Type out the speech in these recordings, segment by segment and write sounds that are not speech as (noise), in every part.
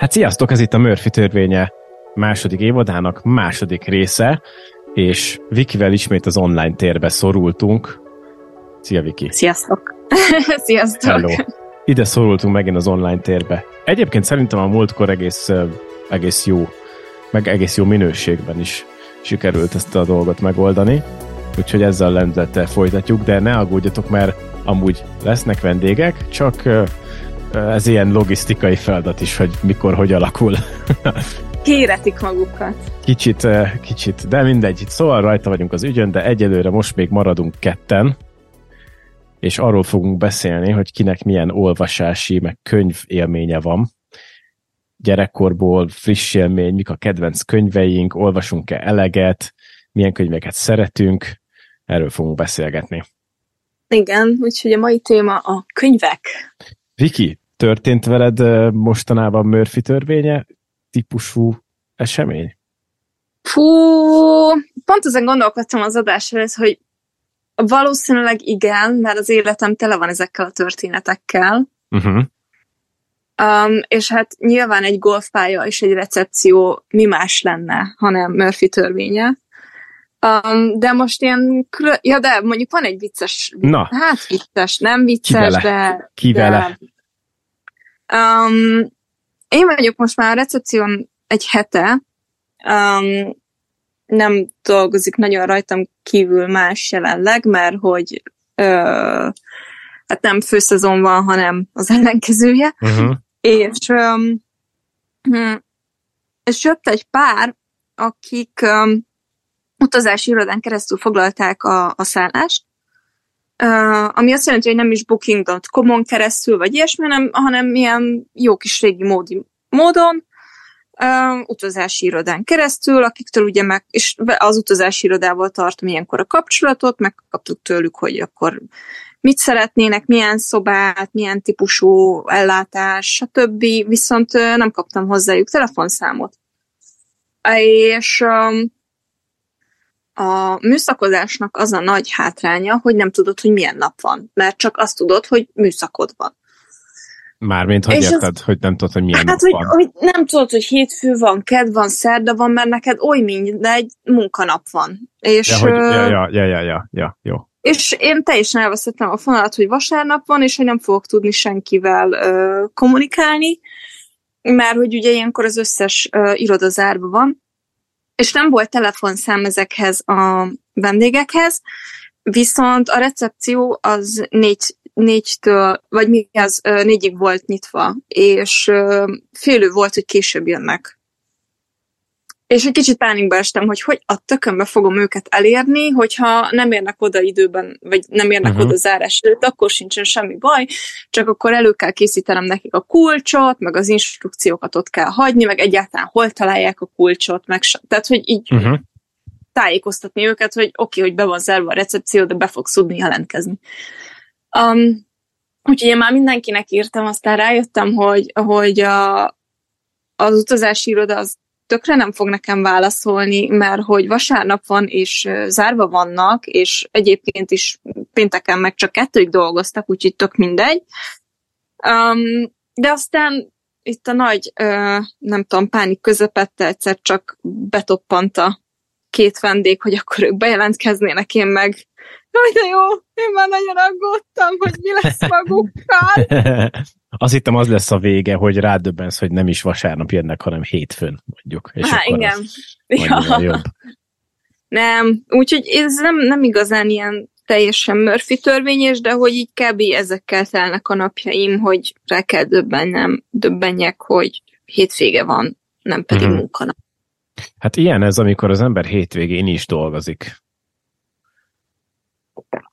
Hát sziasztok, ez itt a Murphy törvénye második évadának második része, és Vikivel ismét az online térbe szorultunk. Szia, Viki! Sziasztok! (laughs) Sziasztok! Hello! Ide szorultunk megint az online térbe. Egyébként szerintem a múltkor egész, egész jó, meg egész jó minőségben is sikerült ezt a dolgot megoldani, úgyhogy ezzel a lendülettel folytatjuk, de ne aggódjatok, mert amúgy lesznek vendégek, csak ez ilyen logisztikai feladat is, hogy mikor, hogy alakul. (laughs) Kéretik magukat. Kicsit, kicsit, de mindegy. Szóval rajta vagyunk az ügyön, de egyelőre most még maradunk ketten, és arról fogunk beszélni, hogy kinek milyen olvasási, meg könyv élménye van. Gyerekkorból friss élmény, mik a kedvenc könyveink, olvasunk-e eleget, milyen könyveket szeretünk, erről fogunk beszélgetni. Igen, úgyhogy a mai téma a könyvek. Viki, történt veled mostanában Murphy törvénye típusú esemény? Fú, pont ezen gondolkodtam az adás előtt, hogy valószínűleg igen, mert az életem tele van ezekkel a történetekkel. Uh-huh. Um, és hát nyilván egy golfpálya és egy recepció mi más lenne, hanem Murphy törvénye. Um, de most ilyen, ja de mondjuk van egy vicces, Na. hát vicces, nem vicces, Ki de... Ki? De, Um, én vagyok most már a recepción egy hete, um, nem dolgozik nagyon rajtam kívül más jelenleg, mert hogy ö, hát nem főszezon van, hanem az (laughs) ellenkezője. Uh-huh. És, um, és jött egy pár, akik um, utazási irodán keresztül foglalták a, a szállást, ami azt jelenti, hogy nem is booking.com-on keresztül, vagy ilyesmi, hanem, hanem ilyen jó kis régi módi módon, utazási irodán keresztül, akiktől ugye meg, és az utazási irodával tartom ilyenkor a kapcsolatot, megkaptuk tőlük, hogy akkor mit szeretnének, milyen szobát, milyen típusú ellátás, stb. Viszont nem kaptam hozzájuk telefonszámot. És um, a műszakozásnak az a nagy hátránya, hogy nem tudod, hogy milyen nap van, mert csak azt tudod, hogy műszakod van. Mármint, hogy és érted, az, hogy nem tudod, hogy milyen hát, nap hogy, van. hogy nem tudod, hogy hétfő van, ked van, szerda van, mert neked oly mindegy munkanap van. És, ja, hogy, ja, ja, ja, ja, ja, ja, jó. És én teljesen elveszettem a fonalat, hogy vasárnap van, és hogy nem fogok tudni senkivel ö, kommunikálni, mert hogy ugye ilyenkor az összes ö, iroda zárva van, és nem volt telefonszám ezekhez a vendégekhez, viszont a recepció az négy, négytől, vagy mi az, négyig volt nyitva, és félő volt, hogy később jönnek. És egy kicsit pánikba estem, hogy hogy a tökönbe fogom őket elérni, hogyha nem érnek oda időben, vagy nem érnek uh-huh. oda zárás előtt, akkor sincsen semmi baj, csak akkor elő kell készítenem nekik a kulcsot, meg az instrukciókat ott kell hagyni, meg egyáltalán hol találják a kulcsot, meg tehát, hogy így uh-huh. tájékoztatni őket, hogy oké, okay, hogy be van zárva a recepció, de be fogsz tudni jelentkezni. Um, úgyhogy én már mindenkinek írtam, aztán rájöttem, hogy, hogy a, az utazási iroda az tökre nem fog nekem válaszolni, mert hogy vasárnap van, és zárva vannak, és egyébként is pénteken meg csak kettőig dolgoztak, úgyhogy tök mindegy. Um, de aztán itt a nagy, uh, nem tudom, pánik közepette egyszer csak betoppant a két vendég, hogy akkor ők bejelentkeznének, én meg Jaj, de jó, én már nagyon aggódtam, hogy mi lesz magukkal. (laughs) Azt hittem az lesz a vége, hogy rádöbbensz, hogy nem is vasárnap jönnek, hanem hétfőn, mondjuk. És Há, igen. Ja. Jobb. Nem, úgyhogy ez nem, nem igazán ilyen teljesen Murphy törvényes, de hogy így kb. ezekkel telnek a napjaim, hogy rá kell döbbennem, döbbenjek, hogy hétvége van, nem pedig mm-hmm. munkanap. Hát ilyen ez, amikor az ember hétvégén is dolgozik.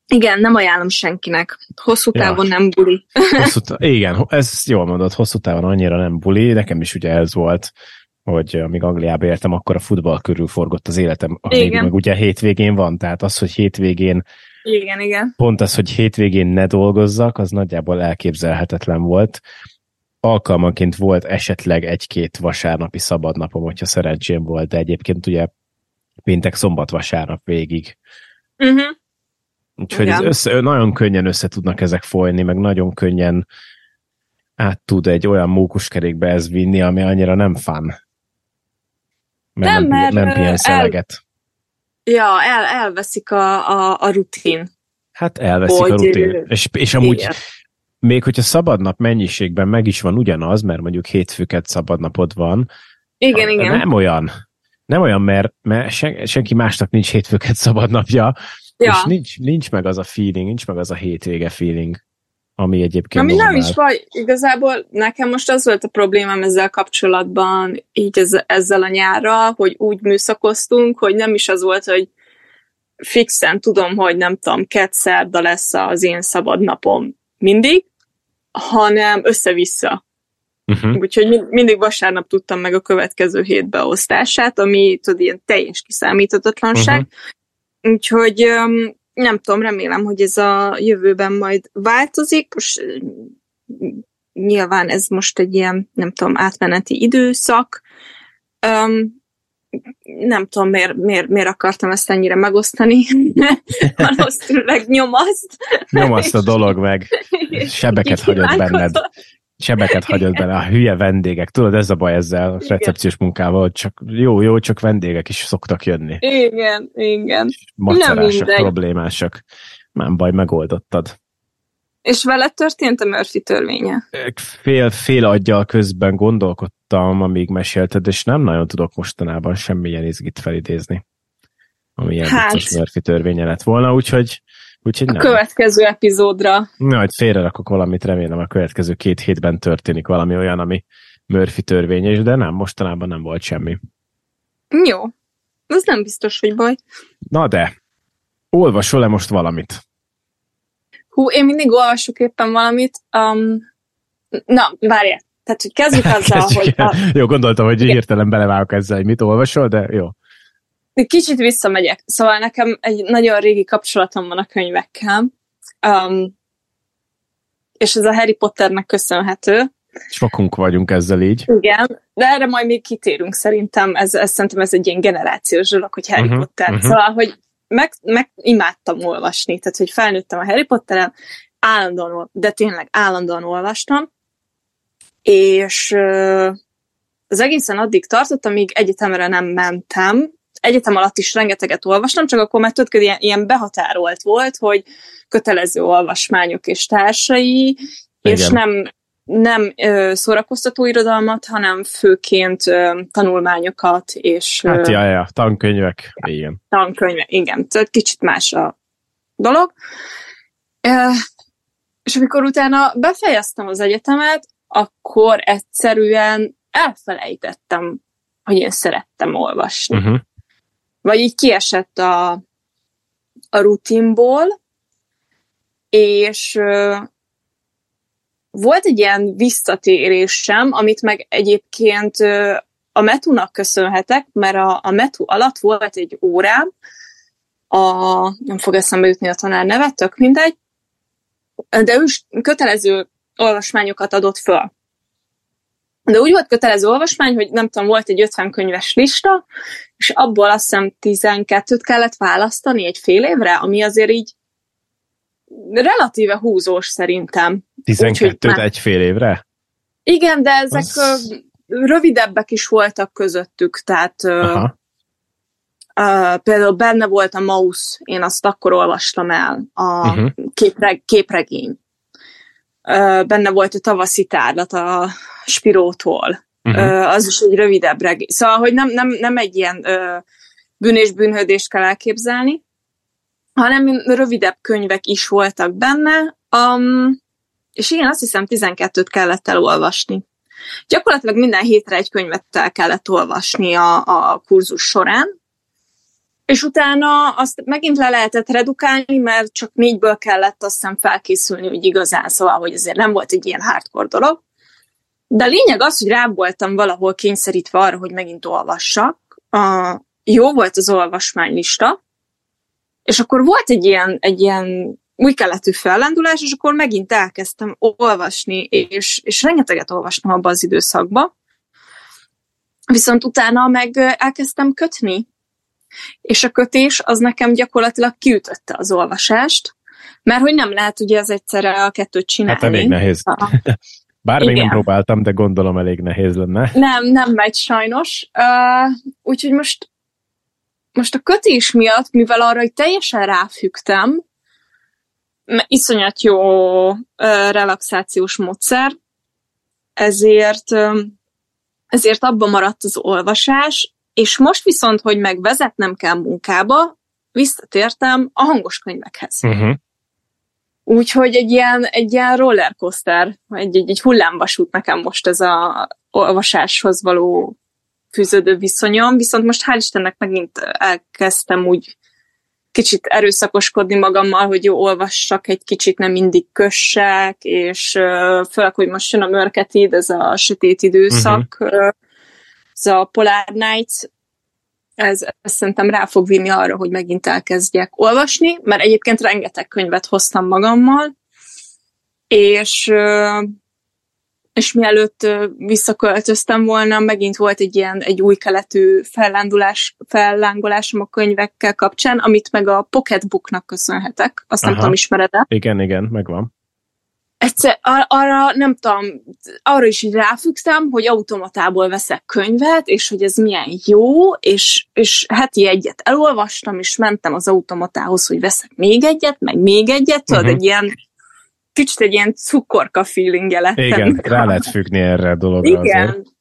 Igen, nem ajánlom senkinek. Hosszú távon ja. nem buli. (laughs) Hosszú t- igen, ez jól mondod, hosszú távon annyira nem buli. Nekem is ugye ez volt, hogy amíg Angliába értem, akkor a futball körül forgott az életem, amíg meg ugye hétvégén van, tehát az, hogy hétvégén igen, igen. Pont az, hogy hétvégén ne dolgozzak, az nagyjából elképzelhetetlen volt. Alkalmanként volt esetleg egy-két vasárnapi szabadnapom, hogyha szerencsém volt, de egyébként ugye péntek, szombat, vasárnap végig. Uh-huh. Úgyhogy ez össze, nagyon könnyen össze tudnak ezek folyni, meg nagyon könnyen át tud egy olyan mókuskerékbe ez vinni, ami annyira nem fán. Mert nem, nem, mert nem pihensz el- eleget. Ja, el, elveszik a, a, a rutin. Hát elveszik Hogy, a rutin. És, és amúgy Igen. még hogyha szabadnap mennyiségben meg is van ugyanaz, mert mondjuk hétfőket szabadnapod van, Igen, igen. nem olyan. Nem olyan, mert, mert sen, senki másnak nincs hétfőket szabadnapja, ja. és nincs, nincs meg az a feeling, nincs meg az a hétvége feeling, ami egyébként Ami nem normál. is vagy, igazából nekem most az volt a problémám ezzel kapcsolatban, így ez, ezzel a nyárral, hogy úgy műszakoztunk, hogy nem is az volt, hogy fixen tudom, hogy nem tudom, kett szerda lesz az én szabad napom mindig, hanem össze-vissza. Uh-huh. Úgyhogy mind- mindig vasárnap tudtam meg a következő hét beosztását, ami tudod, ilyen teljes kiszámíthatatlanság. Uh-huh. Úgyhogy nem tudom, remélem, hogy ez a jövőben majd változik. Most ö, nyilván ez most egy ilyen, nem tudom, átmeneti időszak. Öm, nem tudom, miért, miért, miért akartam ezt ennyire megosztani. (laughs) Valószínűleg nyomaszt. Nyomaszt a dolog meg, és (laughs) sebeket hagyott benned. Sebeket hagyott bele, a hülye vendégek. Tudod, ez a baj ezzel a recepciós munkával, csak jó, jó, csak vendégek is szoktak jönni. Igen, igen. Macerásak, mindegy. problémásak. Nem baj, megoldottad. És vele történt a Murphy törvénye? Fél, fél aggyal közben gondolkodtam, amíg mesélted, és nem nagyon tudok mostanában semmilyen izgit felidézni. Ami ilyen hát. vicces Murphy törvénye lett volna, úgyhogy, úgyhogy A nem. következő epizódra. Hogy félrerakok valamit, remélem a következő két hétben történik valami olyan, ami Murphy törvényes, de nem, mostanában nem volt semmi. Jó. Az nem biztos, hogy baj. Na de, olvasol-e most valamit? Hú, én mindig olvasok éppen valamit. Um, na, várjál. Tehát, hogy kezdjük (laughs) azzal, hogy Kezdjük el. a, Jó, gondoltam, hogy Igen. hirtelen belevágok ezzel, hogy mit olvasol, de jó. Kicsit visszamegyek. Szóval nekem egy nagyon régi kapcsolatom van a könyvekkel. Um, és ez a Harry Potternek köszönhető. Sokunk vagyunk ezzel így. Igen, de erre majd még kitérünk szerintem. Ez, ez szerintem ez egy ilyen generációs dolog, hogy Harry uh-huh, Potter. Uh-huh. Szóval, hogy meg, meg imádtam olvasni. Tehát, hogy felnőttem a Harry Potteren, állandóan, de tényleg állandóan olvastam, és az egészen addig tartott, amíg egyetemre nem mentem. Egyetem alatt is rengeteget olvastam, csak akkor már tudod, hogy ilyen, ilyen behatárolt volt, hogy kötelező olvasmányok és társai, és Igen. nem, nem ö, szórakoztató irodalmat, hanem főként ö, tanulmányokat és ö, Hát, ja, ja, tankönyvek, igen. tankönyve. Igen, tehát kicsit más a dolog. Ö, és amikor utána befejeztem az egyetemet, akkor egyszerűen elfelejtettem, hogy én szerettem olvasni. Uh-huh. Vagy így kiesett a, a rutinból, és volt egy ilyen visszatérésem, amit meg egyébként a Metunak köszönhetek, mert a, a Metu alatt volt egy órám, a, nem fog eszembe jutni a tanár neve, tök mindegy, de ő is kötelező olvasmányokat adott föl. De úgy volt kötelező olvasmány, hogy nem tudom, volt egy 50 könyves lista, és abból azt hiszem 12-t kellett választani egy fél évre, ami azért így relatíve húzós szerintem. 12 már- egy fél évre? Igen, de ezek Az- az... rövidebbek is voltak közöttük, tehát Aha. uh, például benne volt a Maus, én azt akkor olvastam el, a Uh-huh. képreg, képregény. Uh, benne volt a tavaszi tárlat a Spirótól. Uh-huh. Uh, az is egy rövidebb regény. Szóval, hogy nem, nem, nem egy ilyen uh, bűn és bűnhődést kell elképzelni, hanem rövidebb könyvek is voltak benne, um, és igen, azt hiszem 12-t kellett elolvasni. Gyakorlatilag minden hétre egy könyvet el kellett olvasni a, a kurzus során, és utána azt megint le lehetett redukálni, mert csak négyből kellett azt hiszem felkészülni, hogy igazán, szóval, hogy azért nem volt egy ilyen hardcore dolog. De a lényeg az, hogy rá voltam valahol kényszerítve arra, hogy megint olvassak. A, jó volt az olvasmánylista, és akkor volt egy ilyen, egy ilyen új keletű fellendulás, és akkor megint elkezdtem olvasni, és, és rengeteget olvastam abban az időszakban. Viszont utána meg elkezdtem kötni, és a kötés az nekem gyakorlatilag kiütötte az olvasást, mert hogy nem lehet ugye az egyszerre a kettőt csinálni. Hát elég nehéz. Bár még nem próbáltam, de gondolom elég nehéz lenne. Nem, nem megy sajnos. Uh, úgyhogy most most a kötés miatt, mivel arra hogy teljesen ráfügtem, iszonyat jó uh, relaxációs módszer, ezért, uh, ezért abban maradt az olvasás, és most viszont, hogy meg vezetnem kell munkába, visszatértem a hangos könyvekhez. Uh-huh. Úgyhogy egy ilyen, egy ilyen rollercoaster, egy, egy, egy hullámvasút nekem most ez a olvasáshoz való fűződő viszonyom, viszont most hál' Istennek megint elkezdtem úgy kicsit erőszakoskodni magammal, hogy jó, olvassak egy kicsit, nem mindig kössek, és főleg, hogy most jön a mörketid, ez a sötét időszak, uh-huh. ez a Polar Nights, ez, ez szerintem rá fog vinni arra, hogy megint elkezdjek olvasni, mert egyébként rengeteg könyvet hoztam magammal, és és mielőtt visszaköltöztem volna, megint volt egy ilyen egy új keletű fellándulás, fellángolásom a könyvekkel kapcsán, amit meg a Pocketbooknak köszönhetek. Azt Aha. nem tudom, ismered -e? Igen, igen, megvan. Egyszer ar- arra nem tudom, arra is így ráfügtem, hogy automatából veszek könyvet, és hogy ez milyen jó, és, és heti egyet elolvastam, és mentem az automatához, hogy veszek még egyet, meg még egyet, tudod, uh-huh. egy ilyen kicsit egy ilyen cukorka feelingje lettem. Igen, (laughs) rá lehet függni erre a dologra Igen. Azért.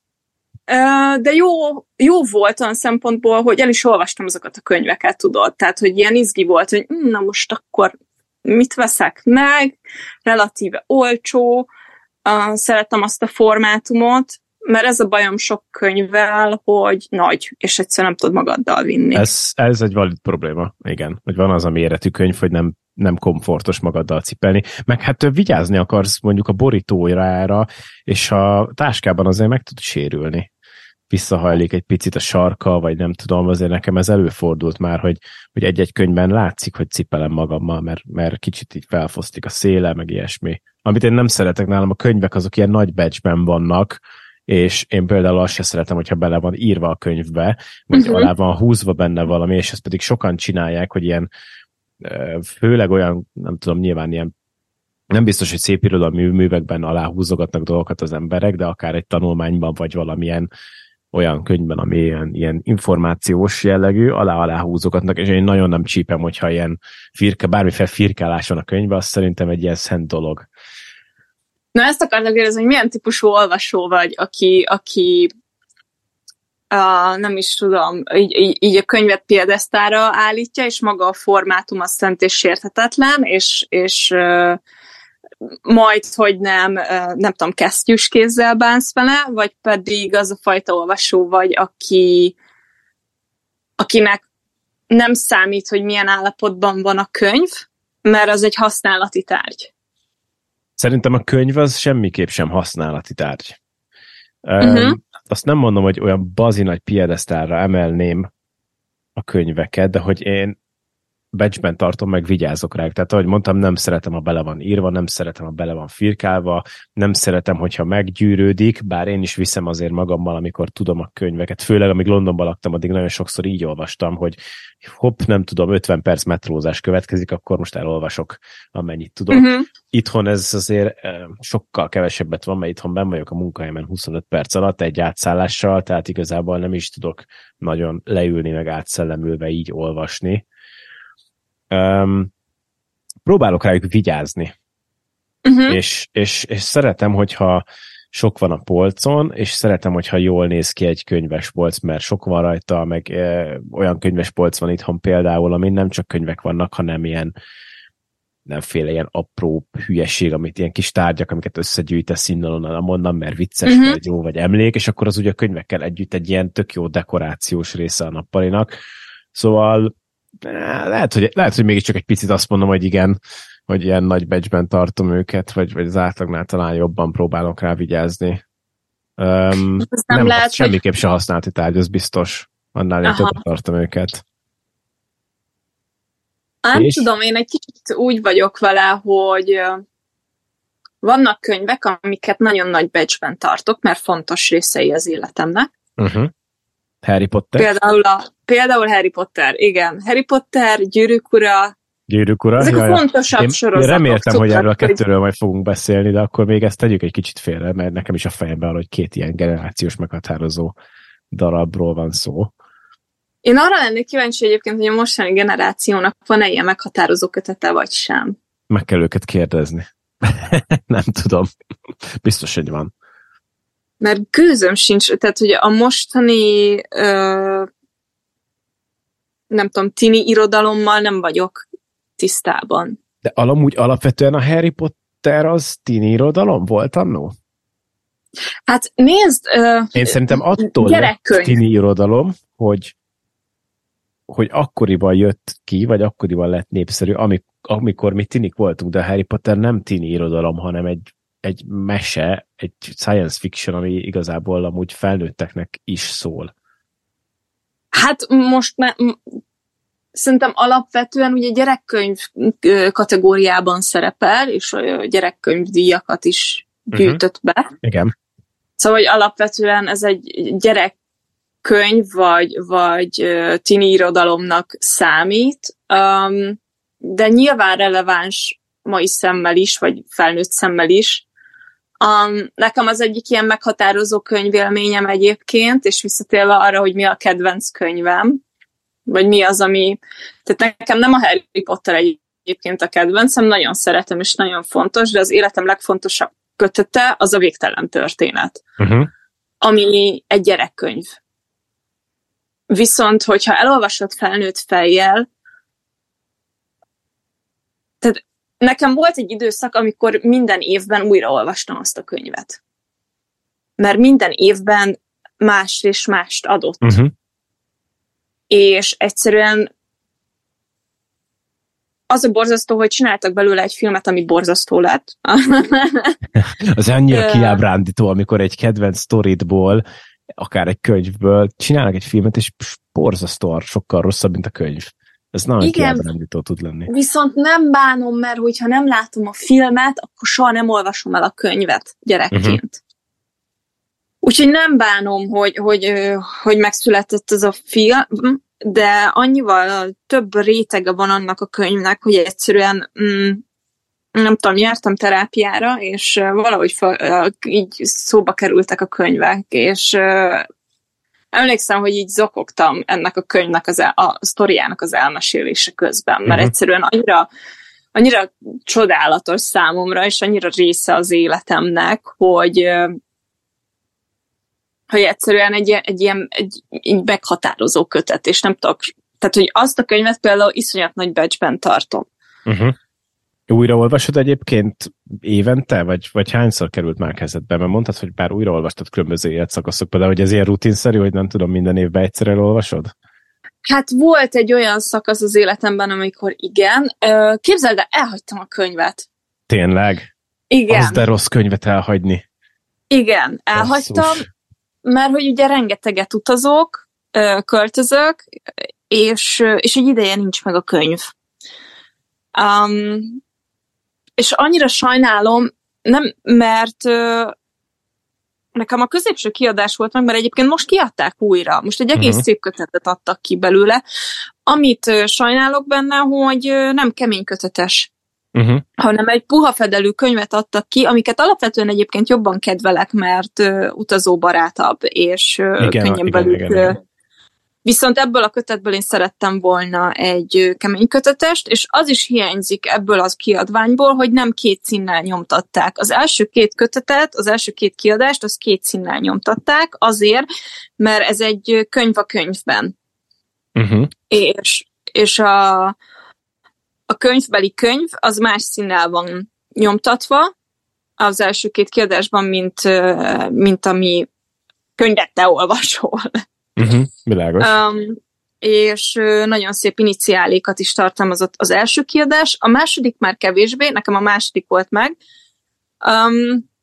De jó, jó volt olyan szempontból, hogy el is olvastam azokat a könyveket, tudod. Tehát, hogy ilyen izgi volt, hogy hm, na most akkor mit veszek meg, relatíve olcsó, szeretem azt a formátumot, mert ez a bajom sok könyvvel, hogy nagy, és egyszerűen nem tudod magaddal vinni. Ez, ez egy valid probléma, igen. Hogy van az a méretű könyv, hogy nem nem komfortos magaddal cipelni. Meg hát vigyázni akarsz mondjuk a borítójára, és a táskában azért meg tud sérülni. Visszahajlik egy picit a sarka, vagy nem tudom, azért nekem ez előfordult már, hogy, hogy egy-egy könyvben látszik, hogy cipelem magammal, mert, mert kicsit így felfosztik a széle, meg ilyesmi. Amit én nem szeretek nálam, a könyvek azok ilyen nagy becsben vannak, és én például azt se szeretem, hogyha bele van írva a könyvbe, vagy uh-huh. alá van húzva benne valami, és ezt pedig sokan csinálják, hogy ilyen főleg olyan, nem tudom, nyilván ilyen nem biztos, hogy szép irodalmi művekben aláhúzogatnak dolgokat az emberek, de akár egy tanulmányban, vagy valamilyen olyan könyvben, ami ilyen, ilyen információs jellegű, alá-alá húzogatnak, és én nagyon nem csípem, hogyha ilyen firke, bármiféle firkálás van a könyvben, az szerintem egy ilyen szent dolog. Na ezt akartam kérdezni, hogy milyen típusú olvasó vagy, aki, aki a, nem is tudom, így, így, így a könyvet piedesztára állítja, és maga a formátum az szent és sérthetetlen, és, és majd, hogy nem, nem tudom, kesztyűs kézzel bánsz vele, vagy pedig az a fajta olvasó vagy, aki, akinek nem számít, hogy milyen állapotban van a könyv, mert az egy használati tárgy. Szerintem a könyv az semmiképp sem használati tárgy. Uh-huh azt nem mondom, hogy olyan bazi nagy piedesztálra emelném a könyveket, de hogy én becsben tartom, meg vigyázok rá. Tehát, ahogy mondtam, nem szeretem, ha bele van írva, nem szeretem, ha bele van firkálva, nem szeretem, hogyha meggyűrődik, bár én is viszem azért magammal, amikor tudom a könyveket. Főleg, amíg Londonban laktam, addig nagyon sokszor így olvastam, hogy hopp, nem tudom, 50 perc metrózás következik, akkor most elolvasok, amennyit tudok. Uh-huh. Itthon ez azért sokkal kevesebbet van, mert itthon ben vagyok a munkahelyemen 25 perc alatt egy átszállással, tehát igazából nem is tudok nagyon leülni, meg átszellemülve így olvasni um, próbálok rájuk vigyázni. Uh-huh. És, és, és szeretem, hogyha sok van a polcon, és szeretem, hogyha jól néz ki egy könyvespolc, mert sok van rajta, meg e, olyan könyvespolc van itthon például, amin nem csak könyvek vannak, hanem ilyen nemféle ilyen apró hülyeség, amit ilyen kis tárgyak, amiket összegyűjtesz innen onnan, mert vicces, uh-huh. vagy jó, vagy emlék, és akkor az ugye a könyvekkel együtt egy ilyen tök jó dekorációs része a nappalinak. Szóval lehet, hogy, lehet, hogy mégiscsak egy picit azt mondom, hogy igen, hogy ilyen nagy becsben tartom őket, vagy, vagy az átlagnál talán jobban próbálok rá vigyázni. Um, nem, nem lehet, semmiképp hogy... se használti tárgy, az biztos. Annál én többet tartom őket. Nem és... tudom, én egy kicsit úgy vagyok vele, hogy vannak könyvek, amiket nagyon nagy becsben tartok, mert fontos részei az életemnek. Uh-huh. Harry Potter? Például, a, például Harry Potter, igen. Harry Potter, Gyűrűk ura, Gyűrűk ura. Ezek a fontosabb én, sorozatok. Én reméltem, tudod, hogy erről a kettőről majd fogunk beszélni, de akkor még ezt tegyük egy kicsit félre, mert nekem is a fejemben hogy két ilyen generációs meghatározó darabról van szó. Én arra lennék kíváncsi egyébként, hogy a mostani generációnak van-e ilyen meghatározó kötete, vagy sem. Meg kell őket kérdezni. (laughs) nem tudom. Biztos, hogy van. Mert gőzöm sincs, tehát hogy a mostani ö, nem tudom, tini irodalommal nem vagyok tisztában. De alamúgy alapvetően a Harry Potter az tini irodalom volt annó? Hát nézd... Ö, Én szerintem attól lett tini irodalom, hogy hogy akkoriban jött ki, vagy akkoriban lett népszerű, amikor, amikor mi tinik voltunk, de a Harry Potter nem tini irodalom, hanem egy, egy mese, egy science fiction, ami igazából amúgy felnőtteknek is szól. Hát most már szerintem alapvetően ugye gyerekkönyv kategóriában szerepel, és a gyerekkönyvdíjakat is mhm. gyűjtött be. Uh-huh. Igen. Szóval, hogy alapvetően ez egy gyerekkönyv, vagy, vagy tini irodalomnak számít, um, de nyilván releváns mai szemmel is, vagy felnőtt szemmel is. Um, nekem az egyik ilyen meghatározó könyvélményem egyébként, és visszatérve arra, hogy mi a kedvenc könyvem, vagy mi az, ami... Tehát nekem nem a Harry Potter egyébként a kedvencem, nagyon szeretem, és nagyon fontos, de az életem legfontosabb kötete az a végtelen történet, uh-huh. ami egy gyerekkönyv. Viszont, hogyha elolvasod felnőtt fejjel, tehát nekem volt egy időszak, amikor minden évben újraolvastam azt a könyvet. Mert minden évben más és mást adott. Uh-huh és egyszerűen az a borzasztó, hogy csináltak belőle egy filmet, ami borzasztó lett. (laughs) az annyira kiábrándító, amikor egy kedvenc sztoritból, akár egy könyvből csinálnak egy filmet, és borzasztóan sokkal rosszabb, mint a könyv. Ez nagyon kiábrándító tud lenni. Viszont nem bánom, mert hogyha nem látom a filmet, akkor soha nem olvasom el a könyvet gyerekként. Uh-huh. Úgyhogy nem bánom, hogy, hogy, hogy megszületett ez a film, de annyival több rétege van annak a könyvnek, hogy egyszerűen mm, nem tudom, jártam terápiára, és valahogy fel, így szóba kerültek a könyvek, és emlékszem, hogy így zokogtam ennek a könyvnek, az el, a sztoriának az elmesélése közben, mert uh-huh. egyszerűen annyira, annyira csodálatos számomra, és annyira része az életemnek, hogy hogy egyszerűen egy, egy ilyen egy, egy meghatározó kötet, és nem tudok, tehát hogy azt a könyvet például iszonyat nagy becsben tartom. Uh-huh. Újraolvasod egyébként évente, vagy, vagy hányszor került már kezedbe? Mert mondtad, hogy bár újraolvastad különböző életszakaszok, például, hogy ez ilyen rutinszerű, hogy nem tudom, minden évben egyszer elolvasod? Hát volt egy olyan szakasz az életemben, amikor igen. Képzeld el, elhagytam a könyvet. Tényleg? Igen. Az de rossz könyvet elhagyni. Igen, elhagytam, Basszus mert hogy ugye rengeteget utazok, költözök, és, és egy ideje nincs meg a könyv. Um, és annyira sajnálom, nem, mert nekem a középső kiadás volt meg, mert egyébként most kiadták újra. Most egy egész uh-huh. szép kötetet adtak ki belőle. Amit sajnálok benne, hogy nem kemény kötetes uh-huh. hanem egy puha fedelű könyvet adtak ki, amiket alapvetően egyébként jobban kedvelek, mert uh, utazóbarátabb, és uh, igen, könnyen belül. Viszont ebből a kötetből én szerettem volna egy kemény kötetest, és az is hiányzik ebből az kiadványból, hogy nem két színnel nyomtatták. Az első két kötetet, az első két kiadást, az két színnel nyomtatták, azért, mert ez egy könyv a könyvben. Uh-huh. És, és a, a könyvbeli könyv az más színnel van nyomtatva az első két kiadásban, mint, mint ami könyvet te olvasol. Uh-huh, világos. Um, és nagyon szép iniciálékat is tartalmazott az első kiadás, a második már kevésbé, nekem a második volt meg, um,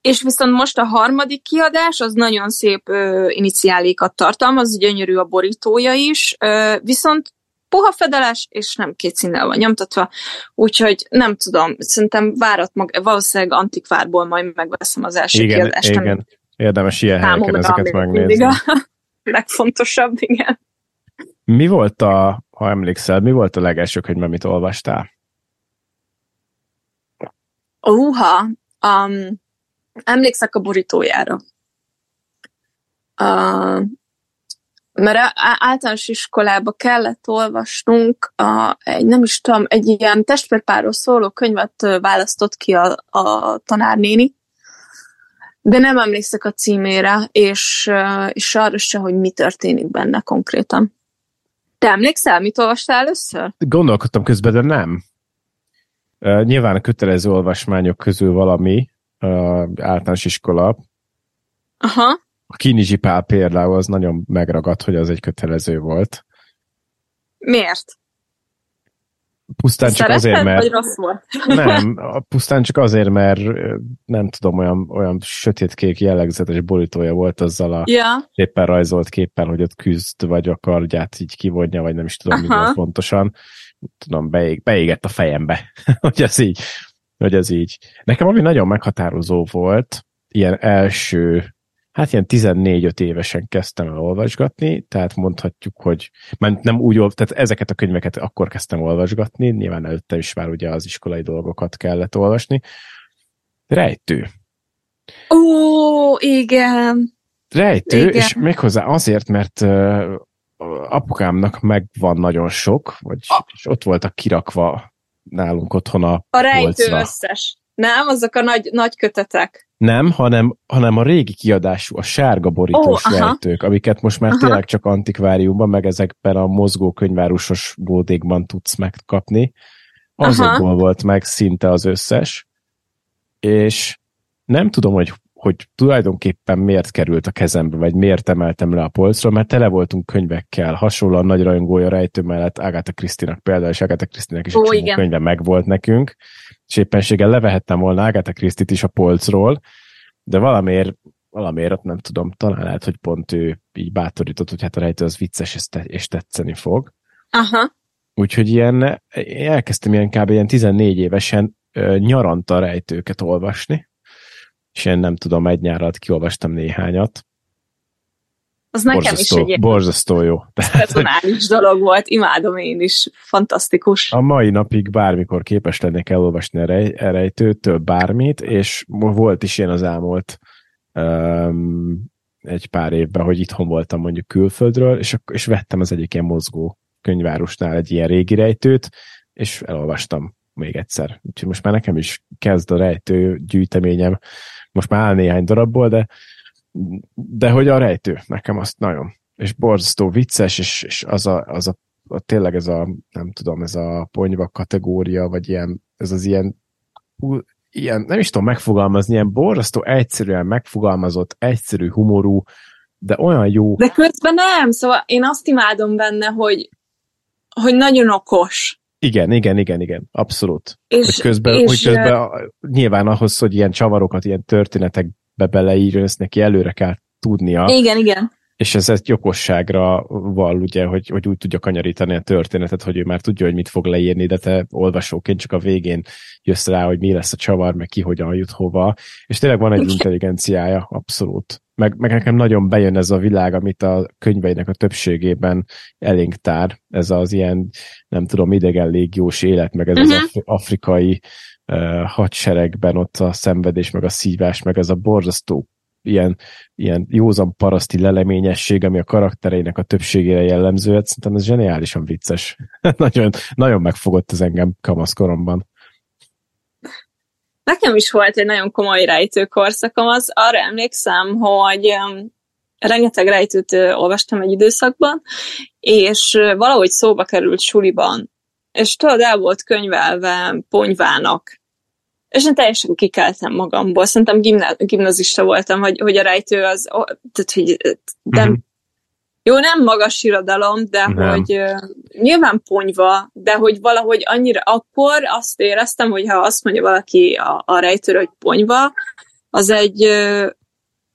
és viszont most a harmadik kiadás, az nagyon szép uh, iniciálékat tartalmaz, gyönyörű a borítója is, uh, viszont puha fedeles, és nem két színnel van nyomtatva, úgyhogy nem tudom, szerintem várat mag, valószínűleg antikvárból majd megveszem az első igen, kiadást. Igen, érdemes ilyen helyeken ezeket megnézni. A (laughs) legfontosabb, igen. Mi volt a ha emlékszel, mi volt a legelső könyv, amit olvastál? Uha, um, emlékszek a borítójára. Uh, mert általános iskolába kellett olvasnunk a, egy, nem is tudom, egy ilyen testvérpárról szóló könyvet választott ki a, a tanárnéni, de nem emlékszek a címére, és, és arra se, hogy mi történik benne konkrétan. Te emlékszel, mit olvastál először? Gondolkodtam közben, de nem. Uh, nyilván a kötelező olvasmányok közül valami, uh, általános iskola. Aha. A Kinizsi Pál például az nagyon megragadt, hogy az egy kötelező volt. Miért? Pusztán csak azért, mert... vagy rossz volt? (laughs) Nem, pusztán csak azért, mert nem tudom, olyan, olyan sötétkék jellegzetes borítója volt azzal a ja. éppen rajzolt képpen, hogy ott küzd, vagy a kardját így kivonja, vagy nem is tudom, mi volt pontosan. Tudom, beég, beégett a fejembe, (laughs) hogy ez így, hogy ez így. Nekem ami nagyon meghatározó volt, ilyen első hát ilyen 14-5 évesen kezdtem el olvasgatni, tehát mondhatjuk, hogy nem úgy, tehát ezeket a könyveket akkor kezdtem olvasgatni, nyilván előtte is már ugye az iskolai dolgokat kellett olvasni. Rejtő. Ó, igen. Rejtő, igen. és méghozzá azért, mert uh, apukámnak megvan nagyon sok, vagy a... és ott voltak kirakva nálunk otthon a A rejtő polcra. összes. Nem, azok a nagy, nagy kötetek. Nem, hanem, hanem a régi kiadású, a sárga borítós oh, rejtők, amiket most már aha. tényleg csak antikváriumban, meg ezekben a mozgó könyvárusos bódékban tudsz megkapni. Azokból aha. volt meg szinte az összes, és nem tudom, hogy, hogy tulajdonképpen miért került a kezembe, vagy miért emeltem le a polcról, mert tele voltunk könyvekkel, hasonlóan nagy rajongója rejtő mellett Agatha Krisztinak például, és Agatha Krisztinek is oh, egy könyve megvolt nekünk, és éppenséggel levehettem volna Agatha Christie-t is a polcról, de valamiért, valamiért nem tudom, talán lehet, hogy pont ő így bátorított, hogy hát a rejtő az vicces és, te, és tetszeni fog. Aha. Úgyhogy ilyen, elkezdtem ilyen kb. ilyen 14 évesen nyaranta rejtőket olvasni, és én nem tudom, egy nyár alatt kiolvastam néhányat, az nekem borzasztó, is egy borzasztó jó. personális dolog volt, imádom én is, fantasztikus. A mai napig bármikor képes lennék elolvasni a rejtőtől bármit, és volt is ilyen az elmúlt um, egy pár évben, hogy itthon voltam mondjuk külföldről, és, és vettem az egyik ilyen mozgó könyvárosnál egy ilyen régi rejtőt, és elolvastam még egyszer. Úgyhogy most már nekem is kezd a rejtő gyűjteményem, most már áll néhány darabból, de de hogy a rejtő, nekem azt nagyon, és borzasztó vicces, és, és az, a, az a, a, tényleg ez a, nem tudom, ez a ponyva kategória, vagy ilyen, ez az ilyen, ilyen, nem is tudom megfogalmazni, ilyen borzasztó egyszerűen megfogalmazott, egyszerű humorú, de olyan jó. De közben nem, szóval én azt imádom benne, hogy, hogy nagyon okos. Igen, igen, igen, igen, abszolút. És, hogy közben, és, hogy közben nyilván ahhoz, hogy ilyen csavarokat, ilyen történetek be beleírjon, ezt neki előre kell tudnia. Igen, igen. És ez egy okosságra val, ugye, hogy, hogy úgy tudja kanyarítani a történetet, hogy ő már tudja, hogy mit fog leírni, de te olvasóként csak a végén jössz rá, hogy mi lesz a csavar, meg ki hogyan jut hova. És tényleg van egy intelligenciája, abszolút. Meg, meg nekem nagyon bejön ez a világ, amit a könyveinek a többségében elénk tár. Ez az ilyen, nem tudom, idegen légiós élet, meg ez uh-huh. az mhm. afrikai hadseregben ott a szenvedés, meg a szívás, meg ez a borzasztó ilyen, ilyen józan paraszti leleményesség, ami a karaktereinek a többségére jellemző, hát szerintem ez zseniálisan vicces. (laughs) nagyon, nagyon megfogott az engem kamaszkoromban. Nekem is volt egy nagyon komoly rejtőkorszakom, az arra emlékszem, hogy um, rengeteg rejtőt olvastam egy időszakban, és valahogy szóba került suliban, és tudod, el volt könyvelve ponyvának. És én teljesen kikeltem magamból. Szerintem gimna- gimnazista voltam, hogy, hogy a rejtő az, tehát, hogy nem, mm-hmm. Jó, nem magas irodalom, de nem. hogy uh, nyilván ponyva, de hogy valahogy annyira akkor azt éreztem, hogy ha azt mondja valaki a, a rejtőről, hogy ponyva, az egy uh,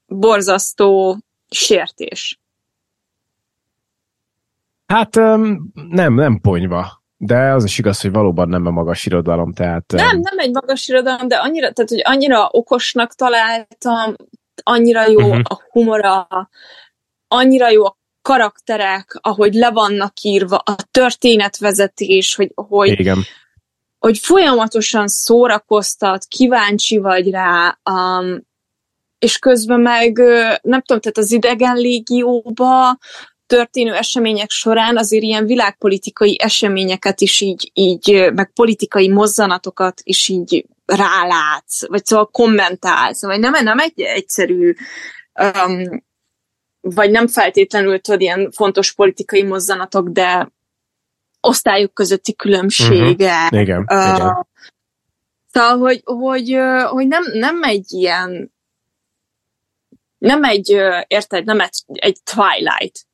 borzasztó sértés. Hát nem, nem ponyva. De az is igaz, hogy valóban nem a magas irodalom, tehát... Nem, nem egy magas irodalom, de annyira, tehát, hogy annyira okosnak találtam, annyira jó uh-huh. a humora, annyira jó a karakterek, ahogy le vannak írva, a történetvezetés, hogy, hogy, Igen. hogy folyamatosan szórakoztat, kíváncsi vagy rá, um, és közben meg, nem tudom, tehát az idegen légióba történő események során azért ilyen világpolitikai eseményeket is így, így meg politikai mozzanatokat is így rálátsz, vagy szóval kommentálsz, vagy nem, nem egy egyszerű um, vagy nem feltétlenül tudod ilyen fontos politikai mozzanatok, de osztályok közötti különbsége. Uh-huh. Igen, uh, igen. Szóval, hogy, hogy, hogy nem, nem egy ilyen nem egy, érted, nem egy, egy Twilight.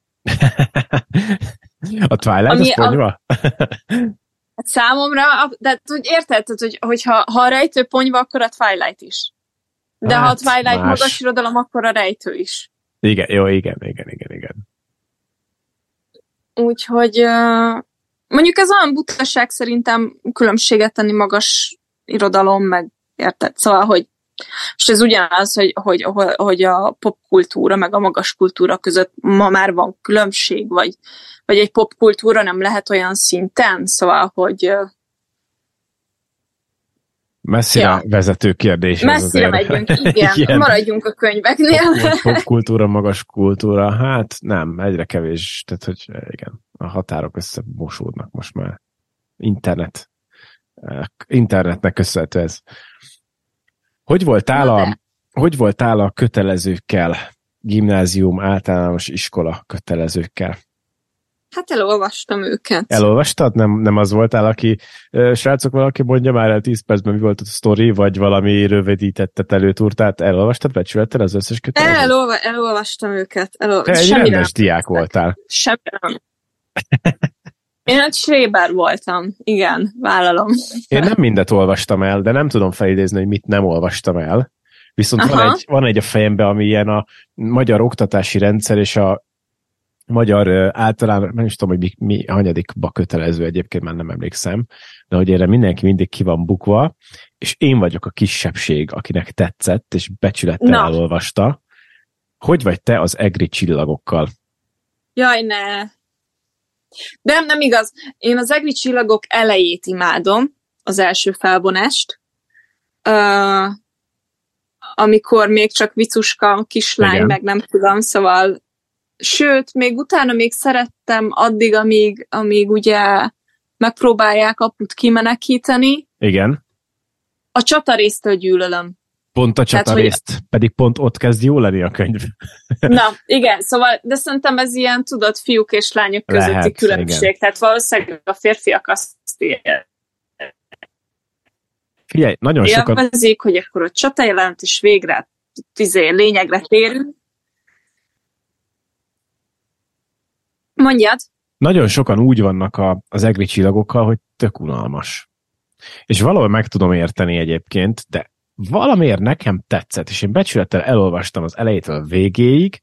a Twilight Ami az ponyva? Hát számomra, de hogy érted, hogy, hogyha ha a rejtő ponyva, akkor a Twilight is. De hát, ha a hát, Twilight más. magas irodalom, akkor a rejtő is. Igen, jó, igen, igen, igen, igen. Úgyhogy mondjuk ez olyan butaság szerintem különbséget tenni magas irodalom, meg érted? Szóval, hogy és ez ugyanaz, hogy, hogy, hogy a popkultúra meg a magas kultúra között ma már van különbség, vagy, vagy egy popkultúra nem lehet olyan szinten, szóval, hogy Messzire ja. vezető kérdés. Messzire megyünk, (laughs) igen. Ilyen Maradjunk a könyveknél. Popkultúra, magas kultúra, hát nem, egyre kevés. Tehát, hogy igen, a határok összemosódnak most már. Internet. Internetnek köszönhető ez. Hogy voltál, a, hogy voltál a kötelezőkkel, gimnázium, általános iskola kötelezőkkel? Hát elolvastam őket. Elolvastad? Nem, nem az voltál, aki, srácok, valaki mondja már el 10 percben, mi volt a sztori, vagy valami rövidítettet előtúrtát, elolvastad, becsülettel az összes kötelezőt? Elolva, elolvastam őket. Elol... Te egy Semmi rendes diák voltál. Semmi nem. Én egy Schreber voltam, igen, vállalom. Én nem mindet olvastam el, de nem tudom felidézni, hogy mit nem olvastam el. Viszont van egy, van egy a fejemben, ami ilyen a magyar oktatási rendszer és a magyar általán, nem is tudom, hogy mi, mi hanyadikba kötelező egyébként, már nem emlékszem, de hogy erre mindenki mindig ki van bukva, és én vagyok a kisebbség, akinek tetszett, és becsülettel Na. elolvasta. Hogy vagy te az egri csillagokkal? Jaj, ne! Nem, nem igaz. Én az egri csillagok elejét imádom, az első felvonást, uh, amikor még csak vicuska kislány, Igen. meg nem tudom, szóval sőt, még utána még szerettem addig, amíg, amíg ugye megpróbálják aput kimenekíteni. Igen. A csatarésztől gyűlölöm. Pont a csatarészt, hogy... pedig pont ott kezd jó lenni a könyv. (laughs) Na, igen, szóval, de szerintem ez ilyen, tudod, fiúk és lányok közötti Lehet, különbség. Igen. Tehát valószínűleg a férfiak azt Figyelj, nagyon sokan... Élvezik, hogy akkor a csata jelent, és végre tizé, lényegre térünk. Mondjad. Nagyon sokan úgy vannak a, az egri csillagokkal, hogy tök unalmas. És valahol meg tudom érteni egyébként, de valamiért nekem tetszett, és én becsülettel elolvastam az elejétől a végéig,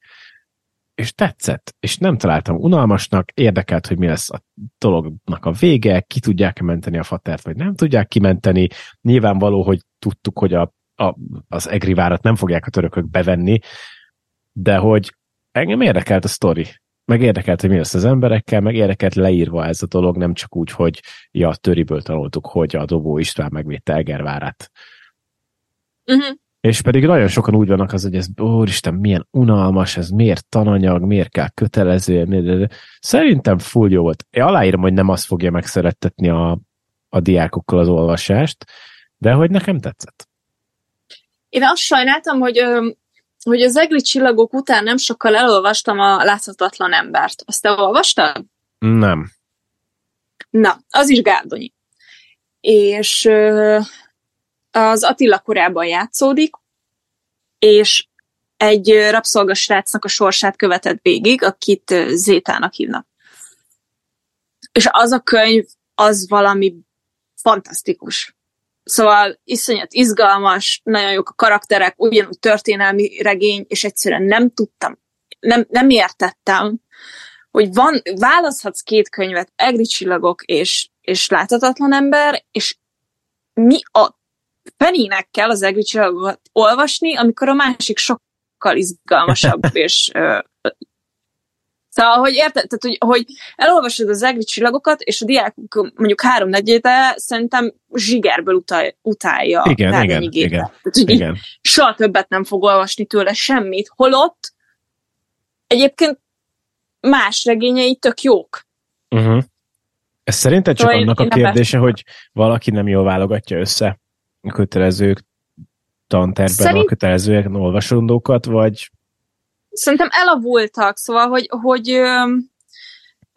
és tetszett, és nem találtam unalmasnak, érdekelt, hogy mi lesz a dolognak a vége, ki tudják-e menteni a fatert, vagy nem tudják kimenteni. Nyilvánvaló, hogy tudtuk, hogy a, a, az egri várat nem fogják a törökök bevenni, de hogy engem érdekelt a sztori meg érdekelt, hogy mi lesz az emberekkel, meg érdekelt leírva ez a dolog, nem csak úgy, hogy ja, a töriből tanultuk, hogy a Dobó István megvédte Egervárát. Uh-huh. És pedig nagyon sokan úgy vannak az, hogy ez, úristen, milyen unalmas, ez miért tananyag, miért kell kötelező, miért... szerintem full jó volt. Én aláírom, hogy nem azt fogja megszerettetni a, a diákokkal az olvasást, de hogy nekem tetszett. Én azt sajnáltam, hogy hogy az egri csillagok után nem sokkal elolvastam a láthatatlan embert. Azt te olvastad? Nem. Na, az is Gárdonyi. És az Attila korában játszódik, és egy rabszolgasrácnak a sorsát követett végig, akit Zétának hívnak. És az a könyv, az valami fantasztikus. Szóval iszonyat izgalmas, nagyon jók a karakterek, ugyanúgy történelmi regény, és egyszerűen nem tudtam, nem, nem értettem, hogy van, választhatsz két könyvet, Egri csillagok és, és Láthatatlan ember, és mi a fenének kell az Egri csillagokat olvasni, amikor a másik sokkal izgalmasabb, (laughs) és Szóval, hogy érted, tehát, hogy, hogy elolvasod az egri csillagokat, és a diákok mondjuk három negyede szerintem zsigerből utál, utálja igen, igen, igen, tehát, igen. Soha többet nem fog olvasni tőle semmit, holott egyébként más regényei tök jók. Uh-huh. Ez szerinted csak szóval annak én, a kérdése, hogy valaki nem jól válogatja össze a kötelező tanterben Szerint... a kötelező olvasandókat, vagy szerintem elavultak, szóval, hogy, hogy ö,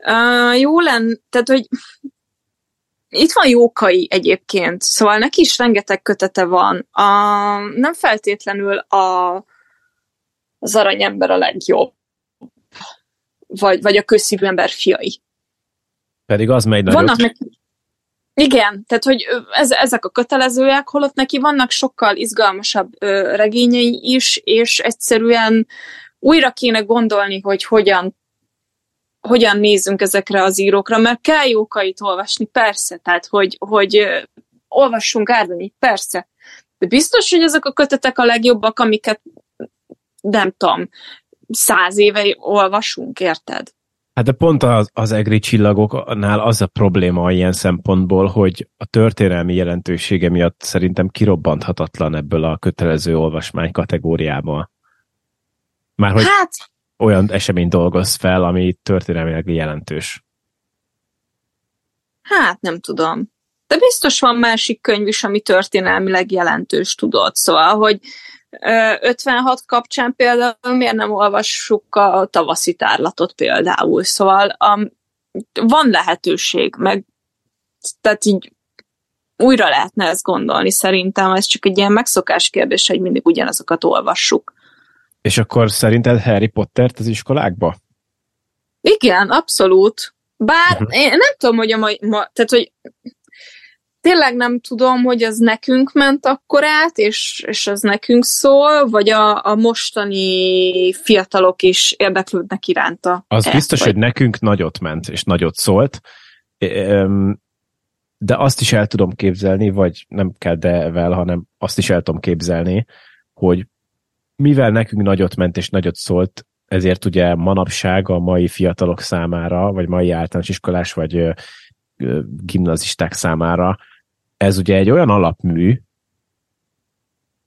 ö, jó lenne, tehát, hogy itt van Jókai egyébként, szóval neki is rengeteg kötete van. A, nem feltétlenül a, az aranyember a legjobb, vagy, vagy a közszívű ember fiai. Pedig az megy nagyot. Vannak neki, igen, tehát hogy ez, ezek a kötelezőek, holott neki vannak sokkal izgalmasabb ö, regényei is, és egyszerűen újra kéne gondolni, hogy hogyan hogyan nézzünk ezekre az írókra, mert kell jókait olvasni, persze, tehát hogy, hogy olvassunk Árdanyit, persze. De biztos, hogy ezek a kötetek a legjobbak, amiket nem tudom, száz éve olvasunk, érted? Hát de pont az, az egri csillagoknál az a probléma ilyen szempontból, hogy a történelmi jelentősége miatt szerintem kirobbanthatatlan ebből a kötelező olvasmány kategóriából. Már hogy hát... olyan esemény dolgoz fel, ami történelmileg jelentős. Hát nem tudom. De biztos van másik könyv is, ami történelmileg jelentős, tudod. Szóval, hogy 56 kapcsán például miért nem olvassuk a tavaszi tárlatot például. Szóval um, van lehetőség, meg tehát így újra lehetne ezt gondolni szerintem, ez csak egy ilyen megszokás kérdés, hogy mindig ugyanazokat olvassuk. És akkor szerinted Harry Pottert az iskolákba? Igen, abszolút. Bár uh-huh. én nem tudom, hogy a mai, ma, tehát hogy tényleg nem tudom, hogy az nekünk ment akkor át, és, és az nekünk szól, vagy a, a mostani fiatalok is érdeklődnek iránta. Az e, biztos, vagy... hogy nekünk nagyot ment, és nagyot szólt, de azt is el tudom képzelni, vagy nem kell devel, hanem azt is el tudom képzelni, hogy mivel nekünk nagyot ment és nagyot szólt, ezért ugye manapság a mai fiatalok számára, vagy mai általános iskolás, vagy gimnazisták számára ez ugye egy olyan alapmű,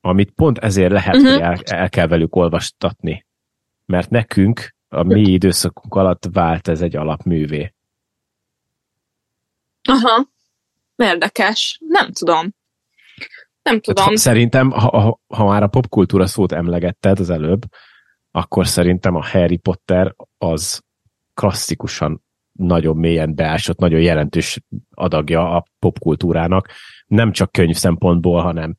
amit pont ezért lehet, uh-huh. hogy el, el kell velük olvastatni. Mert nekünk a mi időszakunk alatt vált ez egy alapművé. Aha. Érdekes. Nem tudom. Nem tudom. Hát, szerintem, ha, ha, ha már a popkultúra szót emlegetted az előbb, akkor szerintem a Harry Potter az klasszikusan nagyon mélyen beásott, nagyon jelentős adagja a popkultúrának, nem csak könyv szempontból, hanem,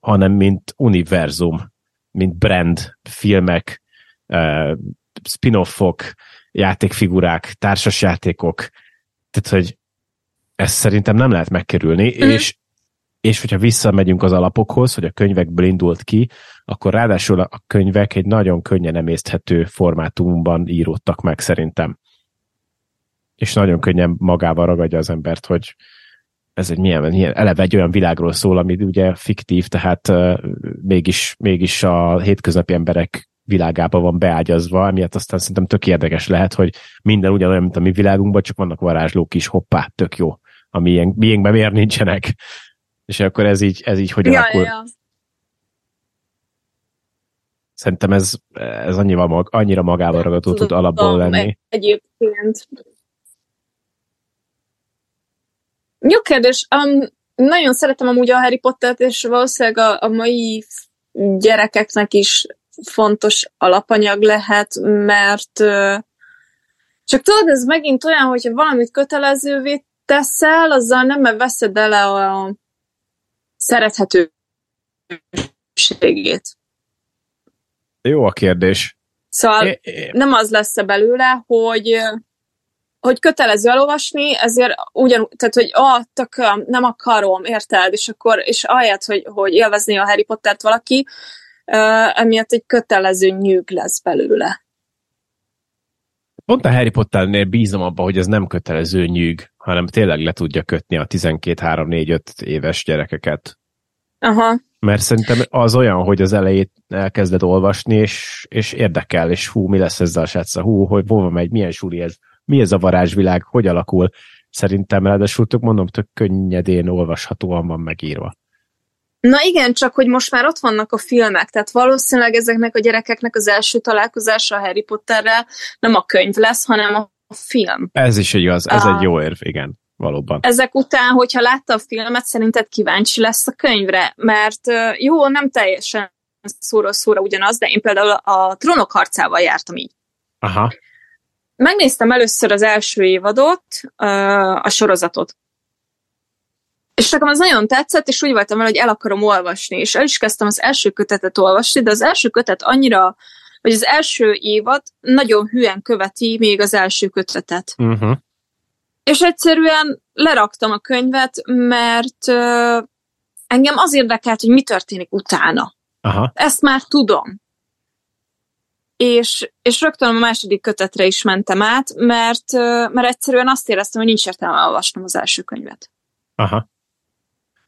hanem mint univerzum, mint brand, filmek, uh, spin-offok, játékfigurák, társasjátékok, tehát, hogy ezt szerintem nem lehet megkerülni, mm. és, és hogyha visszamegyünk az alapokhoz, hogy a könyvekből indult ki, akkor ráadásul a könyvek egy nagyon könnyen emészthető formátumban íródtak meg szerintem és nagyon könnyen magával ragadja az embert, hogy ez egy milyen, milyen eleve egy olyan világról szól, ami ugye fiktív, tehát uh, mégis, mégis a hétköznapi emberek világába van beágyazva, emiatt aztán szerintem tök érdekes lehet, hogy minden ugyanolyan, mint a mi világunkban, csak vannak varázslók is, hoppá, tök jó. A miénk, miénkben miért nincsenek? És akkor ez így, ez így hogy ja, alakul? Ja. Szerintem ez, ez annyira, mag, annyira magával ragadó tud alapból lenni. Egyébként jó kérdés. Um, nagyon szeretem amúgy a Harry Pottert, és valószínűleg a, a mai gyerekeknek is fontos alapanyag lehet, mert uh, csak tudod, ez megint olyan, hogyha valamit kötelezővé teszel, azzal nem veszed el a szerethetőségét. Jó a kérdés. Szóval é, é. nem az lesz belőle, hogy hogy kötelező elolvasni, ezért ugyan, tehát, hogy ah, tököm, nem akarom, érted? És akkor, és ahelyett, hogy, hogy élvezni a Harry Pottert valaki, uh, emiatt egy kötelező nyűg lesz belőle. Pont a Harry Potternél bízom abba, hogy ez nem kötelező nyűg, hanem tényleg le tudja kötni a 12-3-4-5 éves gyerekeket. Aha. Mert szerintem az olyan, hogy az elejét elkezded olvasni, és, és érdekel, és hú, mi lesz ezzel a sráccal, hú, hogy hova megy, milyen suli ez, mi ez a varázsvilág, hogy alakul. Szerintem ráadásul tök mondom, tök könnyedén olvashatóan van megírva. Na igen, csak hogy most már ott vannak a filmek, tehát valószínűleg ezeknek a gyerekeknek az első találkozása a Harry Potterrel nem a könyv lesz, hanem a film. Ez is igaz, ez a... egy jó érv, igen, valóban. Ezek után, hogyha látta a filmet, szerinted kíváncsi lesz a könyvre, mert jó, nem teljesen szóra szóra ugyanaz, de én például a Trónok harcával jártam így. Aha. Megnéztem először az első évadot, a sorozatot. És nekem az nagyon tetszett, és úgy voltam vele, hogy el akarom olvasni, és el is kezdtem az első kötetet olvasni, de az első kötet annyira, vagy az első évad nagyon hülyen követi még az első kötetet. Uh-huh. És egyszerűen leraktam a könyvet, mert uh, engem az érdekelt, hogy mi történik utána. Aha. Ezt már tudom. És, és rögtön a második kötetre is mentem át, mert, uh, mert egyszerűen azt éreztem, hogy nincs értelme olvasnom az első könyvet. Aha.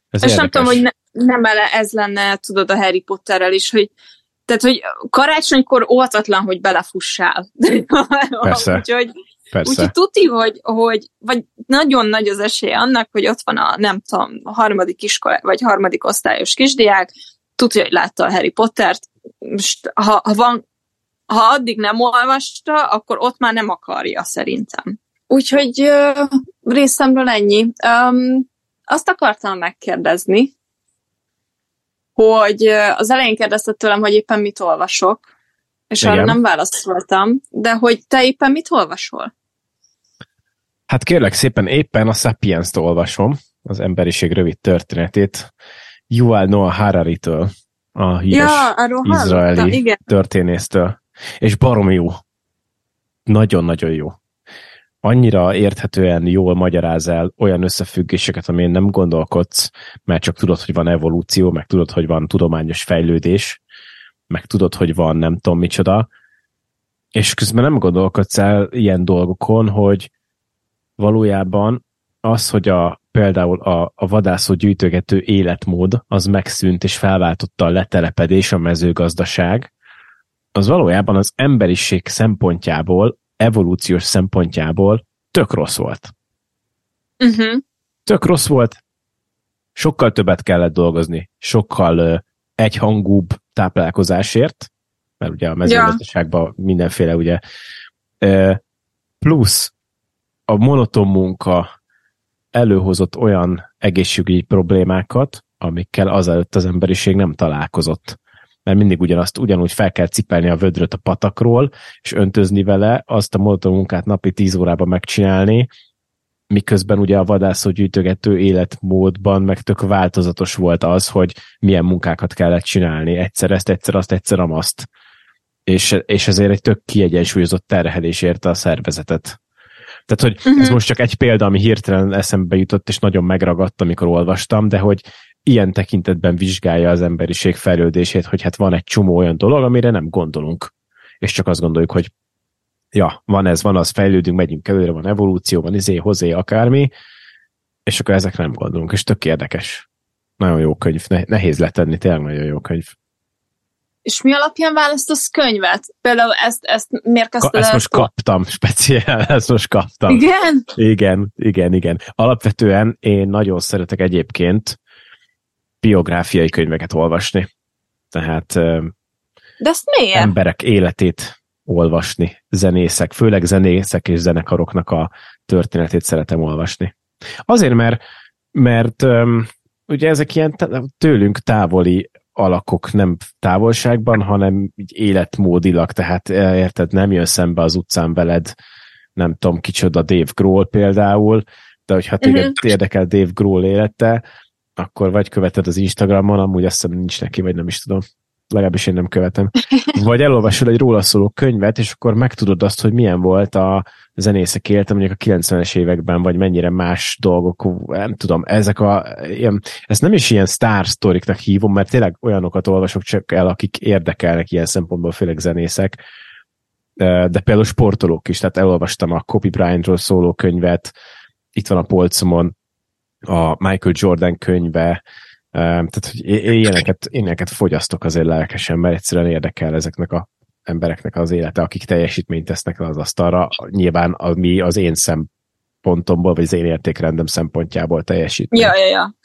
Ez és érdekes. nem tudom, hogy ne, nem ele ez lenne, tudod, a Harry Potterrel is, hogy tehát, hogy karácsonykor óvatatlan, hogy belefussál. (laughs) Persze. úgyhogy, Persze. úgyhogy tuti, hogy, hogy vagy nagyon nagy az esély annak, hogy ott van a, nem tudom, a harmadik iskola, vagy harmadik osztályos kisdiák, tudja, hogy látta a Harry Pottert, most ha, ha, van, ha addig nem olvasta, akkor ott már nem akarja, szerintem. Úgyhogy uh, részemről ennyi. Um, azt akartam megkérdezni, hogy az elején kérdezted tőlem, hogy éppen mit olvasok, és Igen. arra nem válaszoltam, de hogy te éppen mit olvasol? Hát kérlek szépen, éppen a Sapiens-t olvasom, az emberiség rövid történetét, Yuval Noah Harari-től, a híres ja, izraeli igen. történésztől. És barom jó. Nagyon-nagyon jó annyira érthetően jól magyaráz el olyan összefüggéseket, amin nem gondolkodsz, mert csak tudod, hogy van evolúció, meg tudod, hogy van tudományos fejlődés, meg tudod, hogy van nem tudom micsoda, és közben nem gondolkodsz el ilyen dolgokon, hogy valójában az, hogy a, például a, a vadászó gyűjtögető életmód az megszűnt és felváltotta a letelepedés, a mezőgazdaság, az valójában az emberiség szempontjából evolúciós szempontjából tök rossz volt. Uh-huh. Tök rossz volt, sokkal többet kellett dolgozni, sokkal uh, egyhangúbb táplálkozásért, mert ugye a mezőgazdaságban ja. mindenféle ugye, uh, plusz a monoton munka előhozott olyan egészségügyi problémákat, amikkel azelőtt az emberiség nem találkozott mert mindig ugyanazt, ugyanúgy fel kell cipelni a vödröt a patakról, és öntözni vele, azt a monoton munkát napi 10 órában megcsinálni, miközben ugye a vadászó gyűjtögető életmódban meg tök változatos volt az, hogy milyen munkákat kellett csinálni, egyszer ezt, egyszer azt, egyszer amazt. És, és ezért egy tök kiegyensúlyozott terhelés érte a szervezetet. Tehát, hogy uh-huh. ez mhm. most csak egy példa, ami hirtelen eszembe jutott, és nagyon megragadt, amikor olvastam, de hogy ilyen tekintetben vizsgálja az emberiség fejlődését, hogy hát van egy csomó olyan dolog, amire nem gondolunk. És csak azt gondoljuk, hogy ja, van ez, van az, fejlődünk, megyünk előre, van evolúció, van izé, hozé, akármi, és akkor ezek nem gondolunk, és tök érdekes. Nagyon jó könyv, nehéz letenni, tényleg nagyon jó könyv. És mi alapján választasz könyvet? Például ezt, ezt miért kezdted Ezt most kaptam, (laughs) speciál, ezt most kaptam. Igen? Igen, igen, igen. Alapvetően én nagyon szeretek egyébként biográfiai könyveket olvasni. Tehát De ezt miért? emberek életét olvasni, zenészek, főleg zenészek és zenekaroknak a történetét szeretem olvasni. Azért, mert, mert ugye ezek ilyen tőlünk távoli alakok nem távolságban, hanem így életmódilag, tehát érted, nem jön szembe az utcán veled, nem tudom kicsoda Dave Grohl például, de hogyha téged uh-huh. érdekel Dave Grohl élete, akkor vagy követed az Instagramon, amúgy azt hiszem nincs neki, vagy nem is tudom. Legalábbis én nem követem. (laughs) Vagy elolvasod egy róla szóló könyvet, és akkor megtudod azt, hogy milyen volt a zenészek élete mondjuk a 90-es években, vagy mennyire más dolgok, nem tudom, ezek a, ilyen, ezt nem is ilyen sztár sztoriknak hívom, mert tényleg olyanokat olvasok csak el, akik érdekelnek ilyen szempontból, főleg zenészek, de például sportolók is, tehát elolvastam a Kobe Bryantról szóló könyvet, itt van a polcomon, a Michael Jordan könyve, Tehát, hogy ilyeneket, ilyeneket fogyasztok azért lelkesen, mert egyszerűen érdekel ezeknek a embereknek az élete, akik teljesítményt tesznek le az asztalra. Nyilván ami az én szempontomból, vagy az én értékrendem szempontjából teljesítmény. Ja, ja, ja.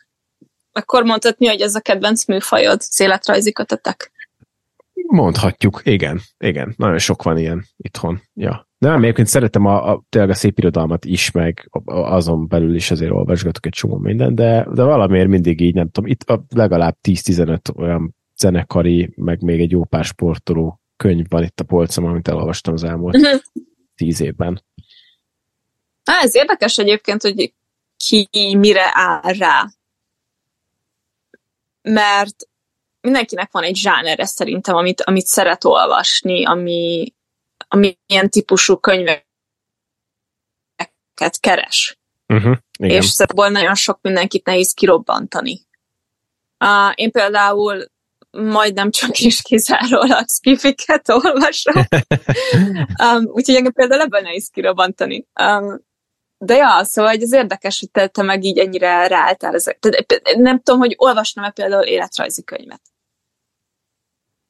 Akkor mondhatni, hogy ez a kedvenc műfajod, az életrajzi kötetek? Mondhatjuk, igen, igen. Nagyon sok van ilyen itthon. Ja. Nem, egyébként szeretem a, a, tényleg a szép irodalmat is, meg azon belül is azért olvasgatok egy csomó minden, de, de valamiért mindig így, nem tudom, itt a legalább 10-15 olyan zenekari, meg még egy jó pár sportoló könyv van itt a polcom, amit elolvastam az elmúlt uh-huh. tíz évben. Á, ez érdekes egyébként, hogy ki mire áll rá. Mert mindenkinek van egy zsánere szerintem, amit, amit szeret olvasni, ami, ami ilyen típusú könyveket keres. Uh-huh, igen. És szóval nagyon sok mindenkit nehéz kirobbantani. Uh, én például majdnem csak is kizárólag skifiket olvasom. (laughs) um, úgyhogy engem például ebben nehéz kirobbantani. Um, de ja, szóval ez érdekes, hogy te, te meg így ennyire ráálltál ezek. Nem tudom, hogy olvasnom-e például életrajzi könyvet.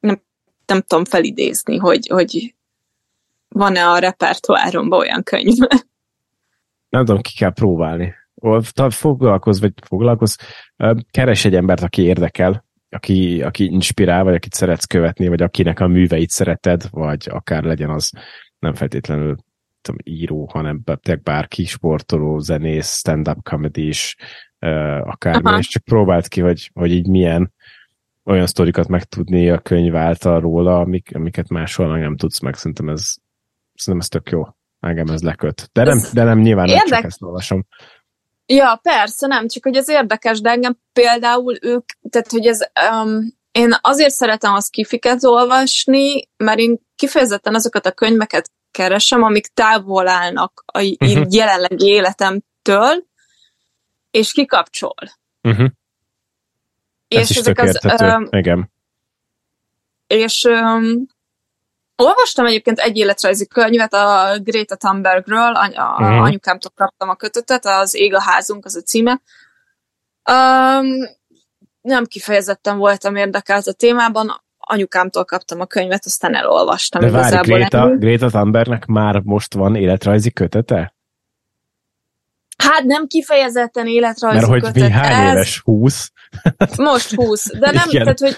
Nem, nem tudom felidézni, hogy, hogy van-e a repertoáromban olyan könyv. (laughs) Nem tudom, ki kell próbálni. Foglalkozz, vagy foglalkozz, keres egy embert, aki érdekel, aki, aki inspirál, vagy akit szeretsz követni, vagy akinek a műveit szereted, vagy akár legyen az nem feltétlenül tudom, író, hanem bárki, sportoló, zenész, stand-up comedy is, akármi, Aha. és csak próbált ki, hogy, hogy így milyen olyan sztorikat megtudni a könyv által róla, amik, amiket máshol nem tudsz meg. Szerintem ez, szerintem ez tök jó. Engem ez leköt. De nem, de nem nyilván nem csak ezt olvasom. Ja, persze, nem, csak hogy ez érdekes, de engem például ők, tehát hogy ez, um, én azért szeretem az kifiket olvasni, mert én kifejezetten azokat a könyveket keresem, amik távol állnak a uh-huh. jelenlegi életemtől, és kikapcsol. Uh-huh. És Ez ezek az, um, Igen. És um, Olvastam egyébként egy életrajzi könyvet a Greta Thunbergről, any- a, uh-huh. anyukámtól kaptam a kötetet, az Ég a házunk, az a címe. Um, nem kifejezetten voltam érdekelt a témában, anyukámtól kaptam a könyvet, aztán elolvastam. De várj, Greta, Greta Thunbergnek már most van életrajzi kötete? Hát nem kifejezetten életrajzi Mert hogy kötet. mi hány ez... éves? 20? (laughs) Most 20, de nem, Igen. tehát hogy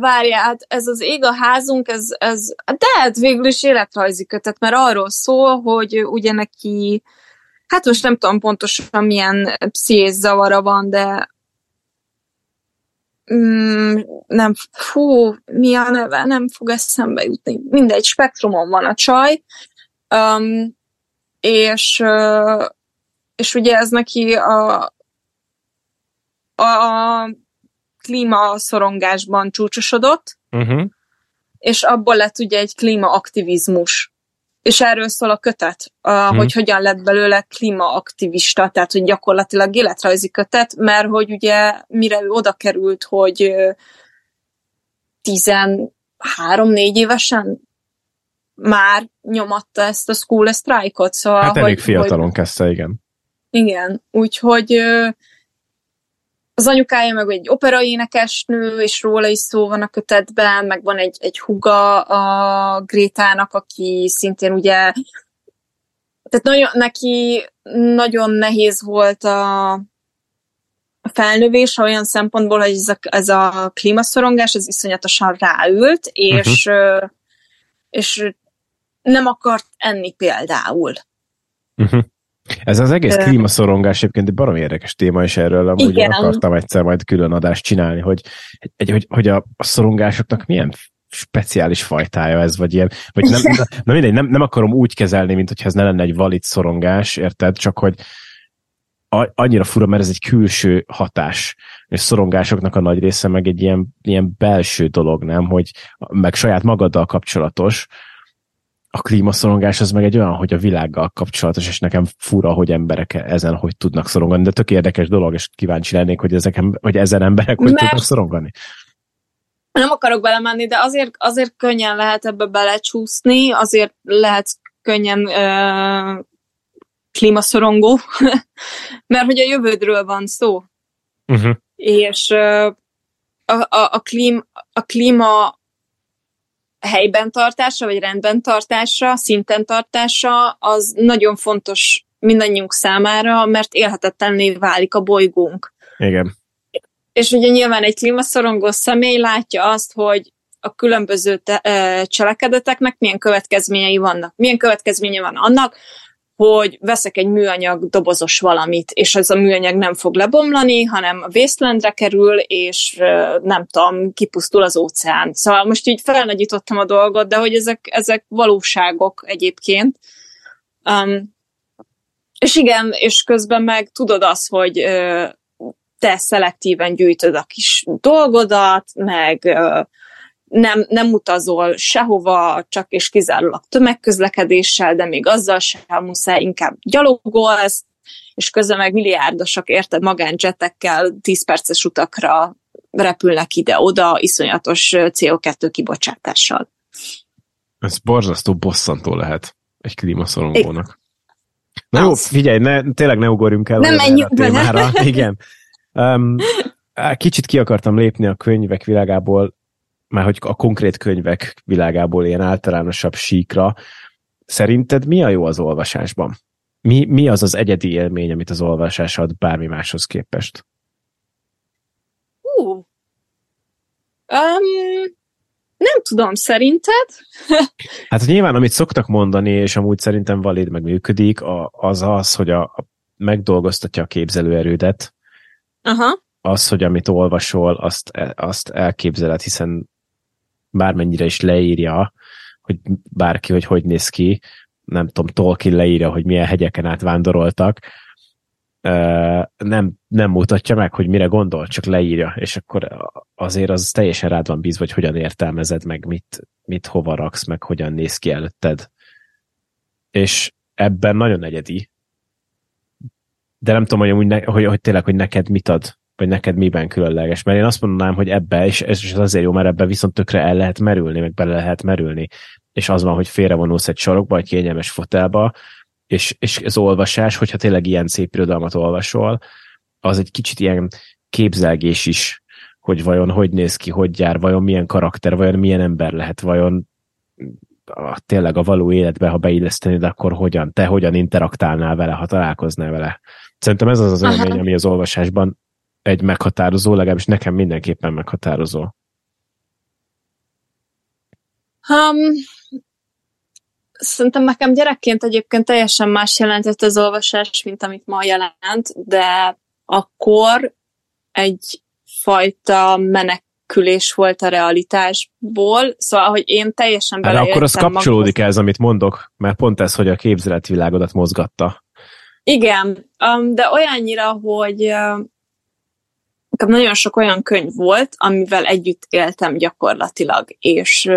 várjál, hát ez az ég a házunk, ez, ez de hát végül is életrajzi kötet, mert arról szól, hogy ugye neki, hát most nem tudom pontosan milyen pszichés zavara van, de mm, nem, fú, mi a neve, nem fog eszembe jutni. Mindegy, spektrumon van a csaj, um, és uh, és ugye ez neki a, a klímaszorongásban csúcsosodott, uh-huh. és abból lett ugye egy klímaaktivizmus. És erről szól a kötet, a, uh-huh. hogy hogyan lett belőle klímaaktivista, tehát hogy gyakorlatilag életrajzi kötet, mert hogy ugye mire ő oda került, hogy 13-4 évesen már nyomatta ezt a school strike-ot. Szóval, hát elég hogy, fiatalon hogy, kezdte, igen. Igen, úgyhogy az anyukája meg egy operaénekesnő, és róla is szó van a kötetben, meg van egy, egy huga a Grétának, aki szintén ugye tehát nagyon, neki nagyon nehéz volt a, a felnövés olyan szempontból, hogy ez a, ez a klímaszorongás, ez iszonyatosan ráült, és, uh-huh. és nem akart enni például. Uh-huh. Ez az egész klímaszorongás egyébként egy baromi érdekes téma, és erről amúgy Igen. akartam egyszer majd külön adást csinálni, hogy, egy, hogy, hogy a, a szorongásoknak milyen speciális fajtája ez, vagy ilyen, vagy nem, na mindegy, nem, nem akarom úgy kezelni, mint hogyha ez ne lenne egy valid szorongás, érted? Csak hogy annyira fura, mert ez egy külső hatás, és szorongásoknak a nagy része meg egy ilyen, ilyen belső dolog, nem? Hogy meg saját magaddal kapcsolatos, a klímaszorongás az meg egy olyan, hogy a világgal kapcsolatos, és nekem fura, hogy emberek ezen hogy tudnak szorongani, de tök érdekes dolog, és kíváncsi lennék, hogy, ezek, hogy ezen emberek hogy Mert... tudnak szorongani. Nem akarok belemenni, de azért, azért könnyen lehet ebbe belecsúszni, azért lehet könnyen ö, klímaszorongó, (laughs) mert hogy a jövődről van szó. Uh-huh. És a, a, a, klím, a klíma helyben tartása, vagy rendben tartása, szinten tartása, az nagyon fontos mindannyiunk számára, mert élhetetlenné válik a bolygónk. Igen. És ugye nyilván egy klímaszorongó személy látja azt, hogy a különböző te, cselekedeteknek milyen következményei vannak. Milyen következménye van annak, hogy veszek egy műanyag dobozos valamit, és ez a műanyag nem fog lebomlani, hanem a vészlendre kerül, és nem tudom, kipusztul az óceán. Szóval most így felnagyítottam a dolgot, de hogy ezek, ezek valóságok egyébként. Um, és igen, és közben meg tudod azt, hogy te szelektíven gyűjtöd a kis dolgodat, meg nem, nem utazol sehova, csak és kizárólag tömegközlekedéssel, de még azzal sem muszáj, inkább gyalogolsz, és közben meg milliárdosak, érted, magánjetekkel 10 perces utakra repülnek ide-oda, iszonyatos CO2 kibocsátással. Ez borzasztó bosszantó lehet egy klímaszorongónak. Na jó, figyelj, ne, tényleg ne ugorjunk el nem menjünk a témára. Igen. Um, kicsit ki akartam lépni a könyvek világából, már hogy a konkrét könyvek világából ilyen általánosabb síkra. Szerinted mi a jó az olvasásban? Mi, mi az az egyedi élmény, amit az olvasás ad bármi máshoz képest? Uh. Um, nem tudom, szerinted? (laughs) hát nyilván, amit szoktak mondani, és amúgy szerintem valid meg működik, az az, hogy a, a megdolgoztatja a képzelőerődet. Aha. Az, hogy amit olvasol, azt, azt elképzeled, hiszen bármennyire is leírja, hogy bárki, hogy hogy néz ki, nem tudom, Tolkien leírja, hogy milyen hegyeken át vándoroltak, nem, nem mutatja meg, hogy mire gondol, csak leírja, és akkor azért az teljesen rád van bízva, hogy hogyan értelmezed meg, mit, mit hova raksz, meg hogyan néz ki előtted. És ebben nagyon egyedi. De nem tudom, hogy, ne, hogy, hogy tényleg, hogy neked mit ad vagy neked miben különleges. Mert én azt mondanám, hogy ebbe, és ez is azért jó, mert ebbe viszont tökre el lehet merülni, meg bele lehet merülni. És az van, hogy félrevonulsz egy sarokba, egy kényelmes fotelba, és, és az olvasás, hogyha tényleg ilyen szép irodalmat olvasol, az egy kicsit ilyen képzelgés is, hogy vajon hogy néz ki, hogy jár, vajon milyen karakter, vajon milyen ember lehet, vajon a, tényleg a való életbe, ha beillesztenéd, akkor hogyan, te hogyan interaktálnál vele, ha találkoznál vele. Szerintem ez az az élmény, ami az olvasásban egy meghatározó, legalábbis nekem mindenképpen meghatározó. Um, szerintem nekem gyerekként egyébként teljesen más jelentett az olvasás, mint amit ma jelent, de akkor egy fajta menekülés volt a realitásból, szóval, hogy én teljesen bele. akkor az kapcsolódik ez, amit mondok, mert pont ez, hogy a képzeletvilágodat mozgatta. Igen, um, de olyannyira, hogy nekem nagyon sok olyan könyv volt, amivel együtt éltem gyakorlatilag, és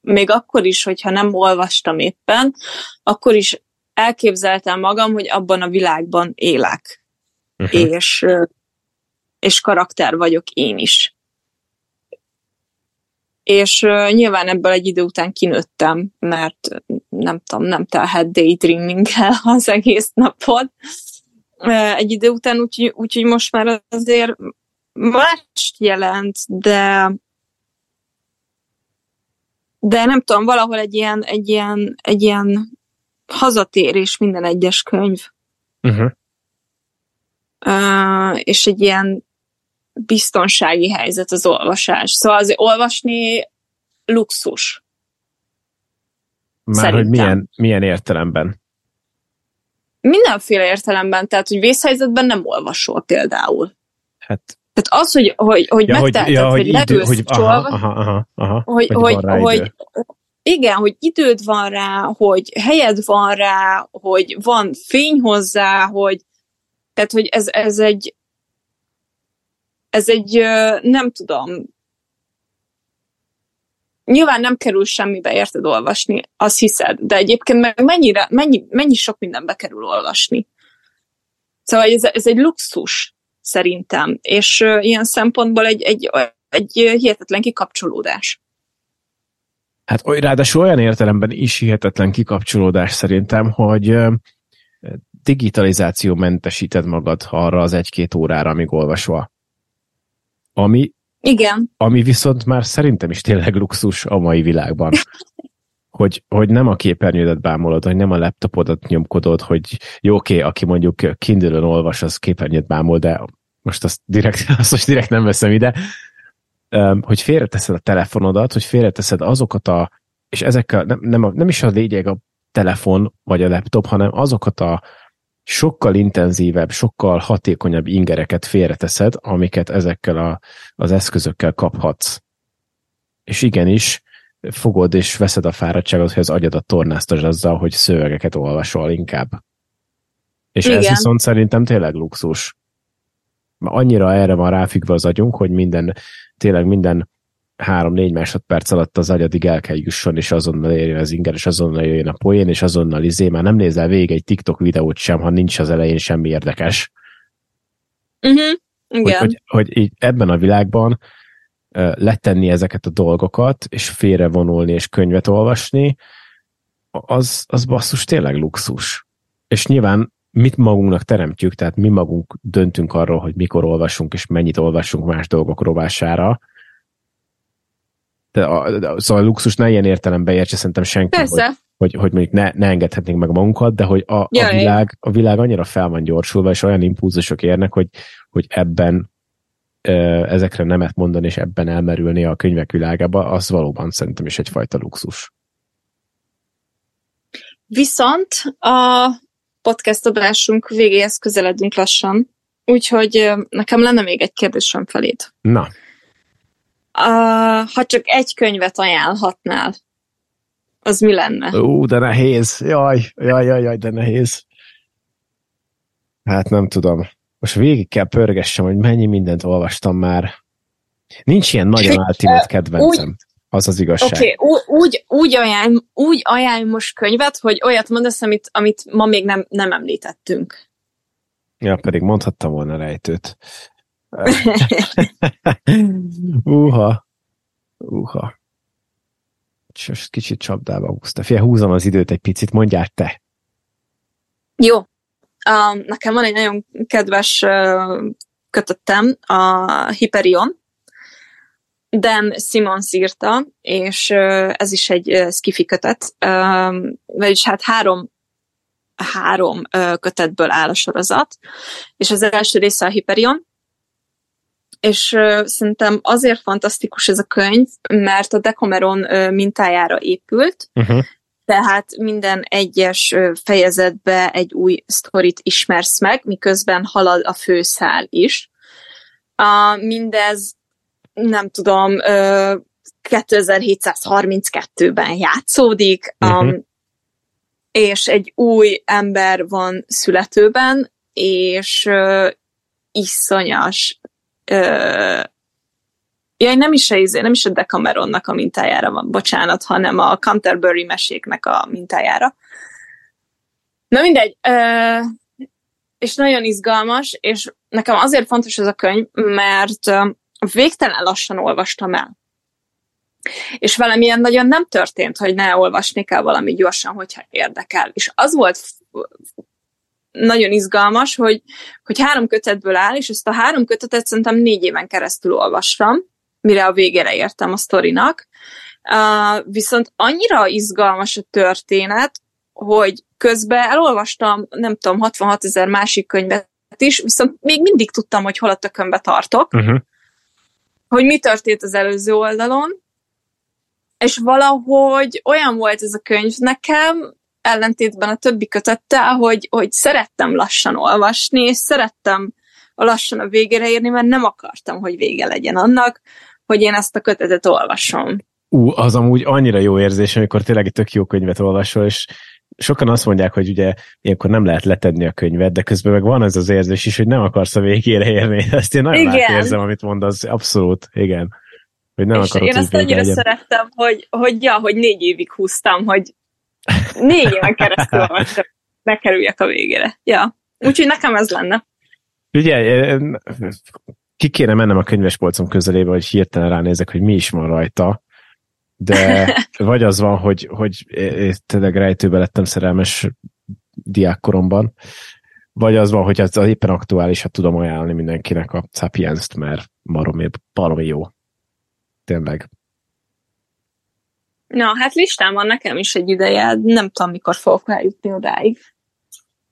még akkor is, hogyha nem olvastam éppen, akkor is elképzeltem magam, hogy abban a világban élek. Uh-huh. És, és karakter vagyok én is. És nyilván ebből egy idő után kinőttem, mert nem tudom, nem telhet daydreaminggel (laughs) az egész napot egy idő után, úgyhogy úgy, most már azért mást jelent, de de nem tudom, valahol egy ilyen, egy ilyen, egy ilyen hazatérés minden egyes könyv. Uh-huh. Uh, és egy ilyen biztonsági helyzet az olvasás. Szóval azért olvasni luxus. Már Szerintem. hogy milyen, milyen értelemben? Mindenféle értelemben, tehát, hogy vészhelyzetben nem olvasol például. Hát tehát az, hogy, hogy, hogy ja, megteheted, hogy, ja, hogy, hogy leülsz, hogy, aha, aha, aha, aha, hogy, hogy, hogy, hogy igen, hogy időd van rá, hogy helyed van rá, hogy van fény hozzá, hogy tehát, hogy ez, ez egy ez egy, nem tudom, nyilván nem kerül semmibe, érted olvasni, azt hiszed, de egyébként meg mennyire, mennyi, mennyi sok mindenbe kerül olvasni. Szóval ez, ez egy luxus, szerintem, és uh, ilyen szempontból egy, egy, egy hihetetlen kikapcsolódás. Hát ráadásul olyan értelemben is hihetetlen kikapcsolódás szerintem, hogy digitalizáció mentesíted magad arra az egy-két órára, amíg olvasva. Ami, Igen. ami viszont már szerintem is tényleg luxus a mai világban. (laughs) hogy, hogy nem a képernyődet bámulod, hogy nem a laptopodat nyomkodod, hogy jó, oké, aki mondjuk kindle olvas, az képernyőt bámul, de most azt direkt, (laughs) azt most direkt nem veszem ide, hogy félreteszed a telefonodat, hogy félreteszed azokat a, és ezekkel nem, nem, a, nem is a lényeg a telefon vagy a laptop, hanem azokat a sokkal intenzívebb, sokkal hatékonyabb ingereket félreteszed, amiket ezekkel a, az eszközökkel kaphatsz. És igenis, fogod és veszed a fáradtságot, hogy az agyadat tornáztasd azzal, hogy szövegeket olvasol inkább. És Igen. ez viszont szerintem tényleg luxus. Annyira erre van ráfüggve az agyunk, hogy minden, tényleg minden három-négy másodperc alatt az agyadig el kell jusson, és azonnal érjen az inger, és azonnal jöjjön a poén, és azonnal izé, már nem nézel végig egy TikTok videót sem, ha nincs az elején semmi érdekes. Uh-huh. Igen. Hogy, hogy, hogy így ebben a világban letenni ezeket a dolgokat, és félrevonulni, és könyvet olvasni, az, az basszus tényleg luxus. És nyilván mit magunknak teremtjük, tehát mi magunk döntünk arról, hogy mikor olvasunk, és mennyit olvasunk más dolgok rovására, de a, de, szóval a luxus ne ilyen értelemben értse szerintem senki, Persze. hogy, hogy, hogy mondjuk ne, ne engedhetnénk meg magunkat, de hogy a, a, világ, a világ annyira fel van gyorsulva, és olyan impulzusok érnek, hogy, hogy ebben ezekre nemet mondani, és ebben elmerülni a könyvek világába, az valóban szerintem is egyfajta luxus. Viszont a podcast adásunk végéhez közeledünk lassan, úgyhogy nekem lenne még egy kérdésem felét. Na. Uh, ha csak egy könyvet ajánlhatnál, az mi lenne? Ú, de nehéz. Jaj, jaj, jaj, jaj, de nehéz. Hát nem tudom most végig kell pörgessem, hogy mennyi mindent olvastam már. Nincs ilyen nagyon ultimate kedvencem. Úgy, az az igazság. Oké, okay, úgy, úgy, ajánl, úgy ajánl most könyvet, hogy olyat mondasz, amit, amit ma még nem, nem említettünk. Ja, pedig mondhattam volna rejtőt. Uha. Uha. Most kicsit csapdába húzta. Fia, húzom az időt egy picit, mondjál te. Jó, Uh, nekem van egy nagyon kedves uh, kötöttem, a Hyperion. Dan Simons írta, és uh, ez is egy uh, skifi kötet, uh, vagyis hát három három kötetből áll a sorozat, és az első része a Hyperion, és szerintem azért fantasztikus ez a könyv, mert a Decameron mintájára épült, uh-huh tehát minden egyes fejezetbe egy új sztorit ismersz meg, miközben halad a főszál is. A, mindez, nem tudom, 2732-ben játszódik, uh-huh. és egy új ember van születőben, és iszonyas uh, Ja, nem is, a, izé, nem is a Decameronnak a mintájára van, bocsánat, hanem a Canterbury meséknek a mintájára. Na mindegy, ö, és nagyon izgalmas, és nekem azért fontos ez a könyv, mert végtelen lassan olvastam el. És velem ilyen nagyon nem történt, hogy ne olvasni kell valami gyorsan, hogyha érdekel. És az volt nagyon izgalmas, hogy, hogy három kötetből áll, és ezt a három kötetet szerintem négy éven keresztül olvastam, mire a végére értem a sztorinak. Uh, viszont annyira izgalmas a történet, hogy közben elolvastam, nem tudom, 66 ezer másik könyvet is, viszont még mindig tudtam, hogy hol a tökönbe tartok, uh-huh. hogy mi történt az előző oldalon, és valahogy olyan volt ez a könyv nekem, ellentétben a többi kötettel, hogy, hogy szerettem lassan olvasni, és szerettem a lassan a végére érni, mert nem akartam, hogy vége legyen annak, hogy én ezt a kötetet olvasom. Ú, az amúgy annyira jó érzés, amikor tényleg egy tök jó könyvet olvasol, és sokan azt mondják, hogy ugye ilyenkor nem lehet letenni a könyvet, de közben meg van ez az érzés is, hogy nem akarsz a végére érni. (laughs) Ezt én nagyon érzem, amit mondasz, abszolút, igen. Hogy nem és akarod, én ezt annyira legyen. szerettem, hogy, hogy ja, hogy négy évig húztam, hogy négy éven keresztül olvastam, ne kerüljek a végére. Ja, úgyhogy nekem ez lenne. Ugye, ki kéne mennem a könyvespolcom közelébe, hogy hirtelen ránézek, hogy mi is van rajta, de (laughs) vagy az van, hogy, hogy tényleg rejtőbe lettem szerelmes diákkoromban, Vagy az van, hogy az éppen aktuálisat tudom ajánlani mindenkinek a Sapiens-t, mert baromi, baromi jó. Tényleg. Na, hát listán van nekem is egy ideje, nem tudom, mikor fogok eljutni odáig.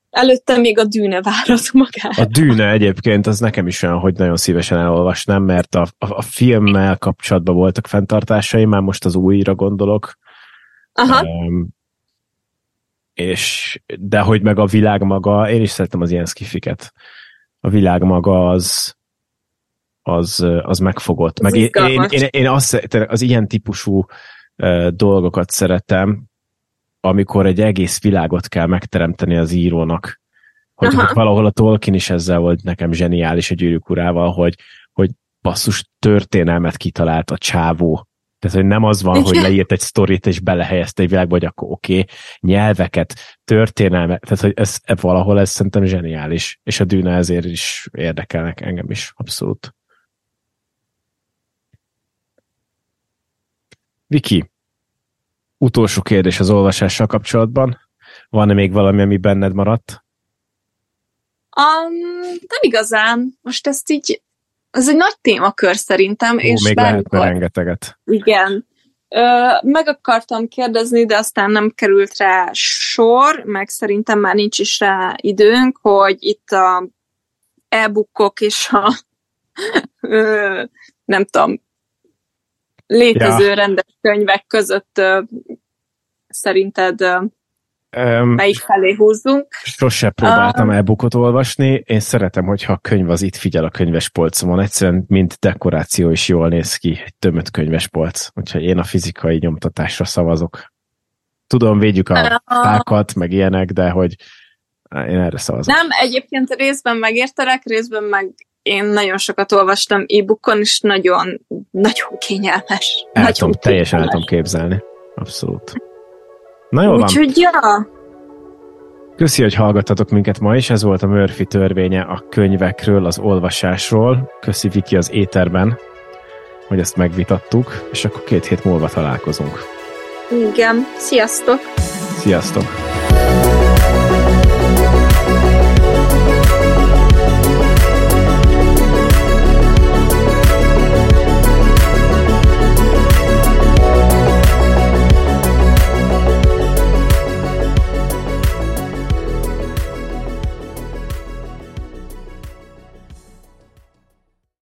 Előtte még a dűne várat magát. A dűne egyébként az nekem is olyan, hogy nagyon szívesen elolvasnám, mert a, a, a filmmel kapcsolatban voltak fenntartásaim, már most az újra gondolok. Aha. Um, és, de hogy meg a világ maga, én is szeretem az ilyen skifiket. A világ maga az, az, az megfogott. Meg én, én, én, én azt, az ilyen típusú dolgokat szeretem, amikor egy egész világot kell megteremteni az írónak. Hogy, hogy valahol a Tolkien is ezzel volt nekem zseniális a gyűrűk urával, hogy, hogy basszus történelmet kitalált a csávó. Tehát, hogy nem az van, hogy leírt egy sztorit és belehelyezte egy világba, hogy akkor oké, okay, nyelveket, történelmet, tehát, hogy ez, ez valahol ez szerintem zseniális, és a dűne ezért is érdekelnek engem is, abszolút. Viki, utolsó kérdés az olvasással kapcsolatban. Van-e még valami, ami benned maradt? Um, nem igazán. Most ezt így, ez egy nagy témakör szerintem. Ó, és még bármikor, lehetne rengeteget. Igen. Ö, meg akartam kérdezni, de aztán nem került rá sor, meg szerintem már nincs is rá időnk, hogy itt a e-bookok és a (laughs) ö, nem tudom, létező ja. rendes könyvek között szerinted um, melyik felé húzzunk? Sose próbáltam um, e-bookot olvasni, én szeretem, hogyha a könyv az itt figyel a könyves polcomon, egyszerűen mint dekoráció is jól néz ki, egy tömött könyves polc, úgyhogy én a fizikai nyomtatásra szavazok. Tudom, védjük a fákat, meg ilyenek, de hogy én erre szavazok. Nem, egyébként részben megértelek, részben meg én nagyon sokat olvastam e-bookon, és nagyon, nagyon kényelmes. El nagyon tudom, kényelmes. teljesen el tudom képzelni. Abszolút. Na jól Úgyhogy, ja. Köszi, hogy hallgattatok minket ma is. Ez volt a Murphy törvénye a könyvekről, az olvasásról. Köszi Viki az éterben, hogy ezt megvitattuk, és akkor két hét múlva találkozunk. Igen. Sziasztok! Sziasztok!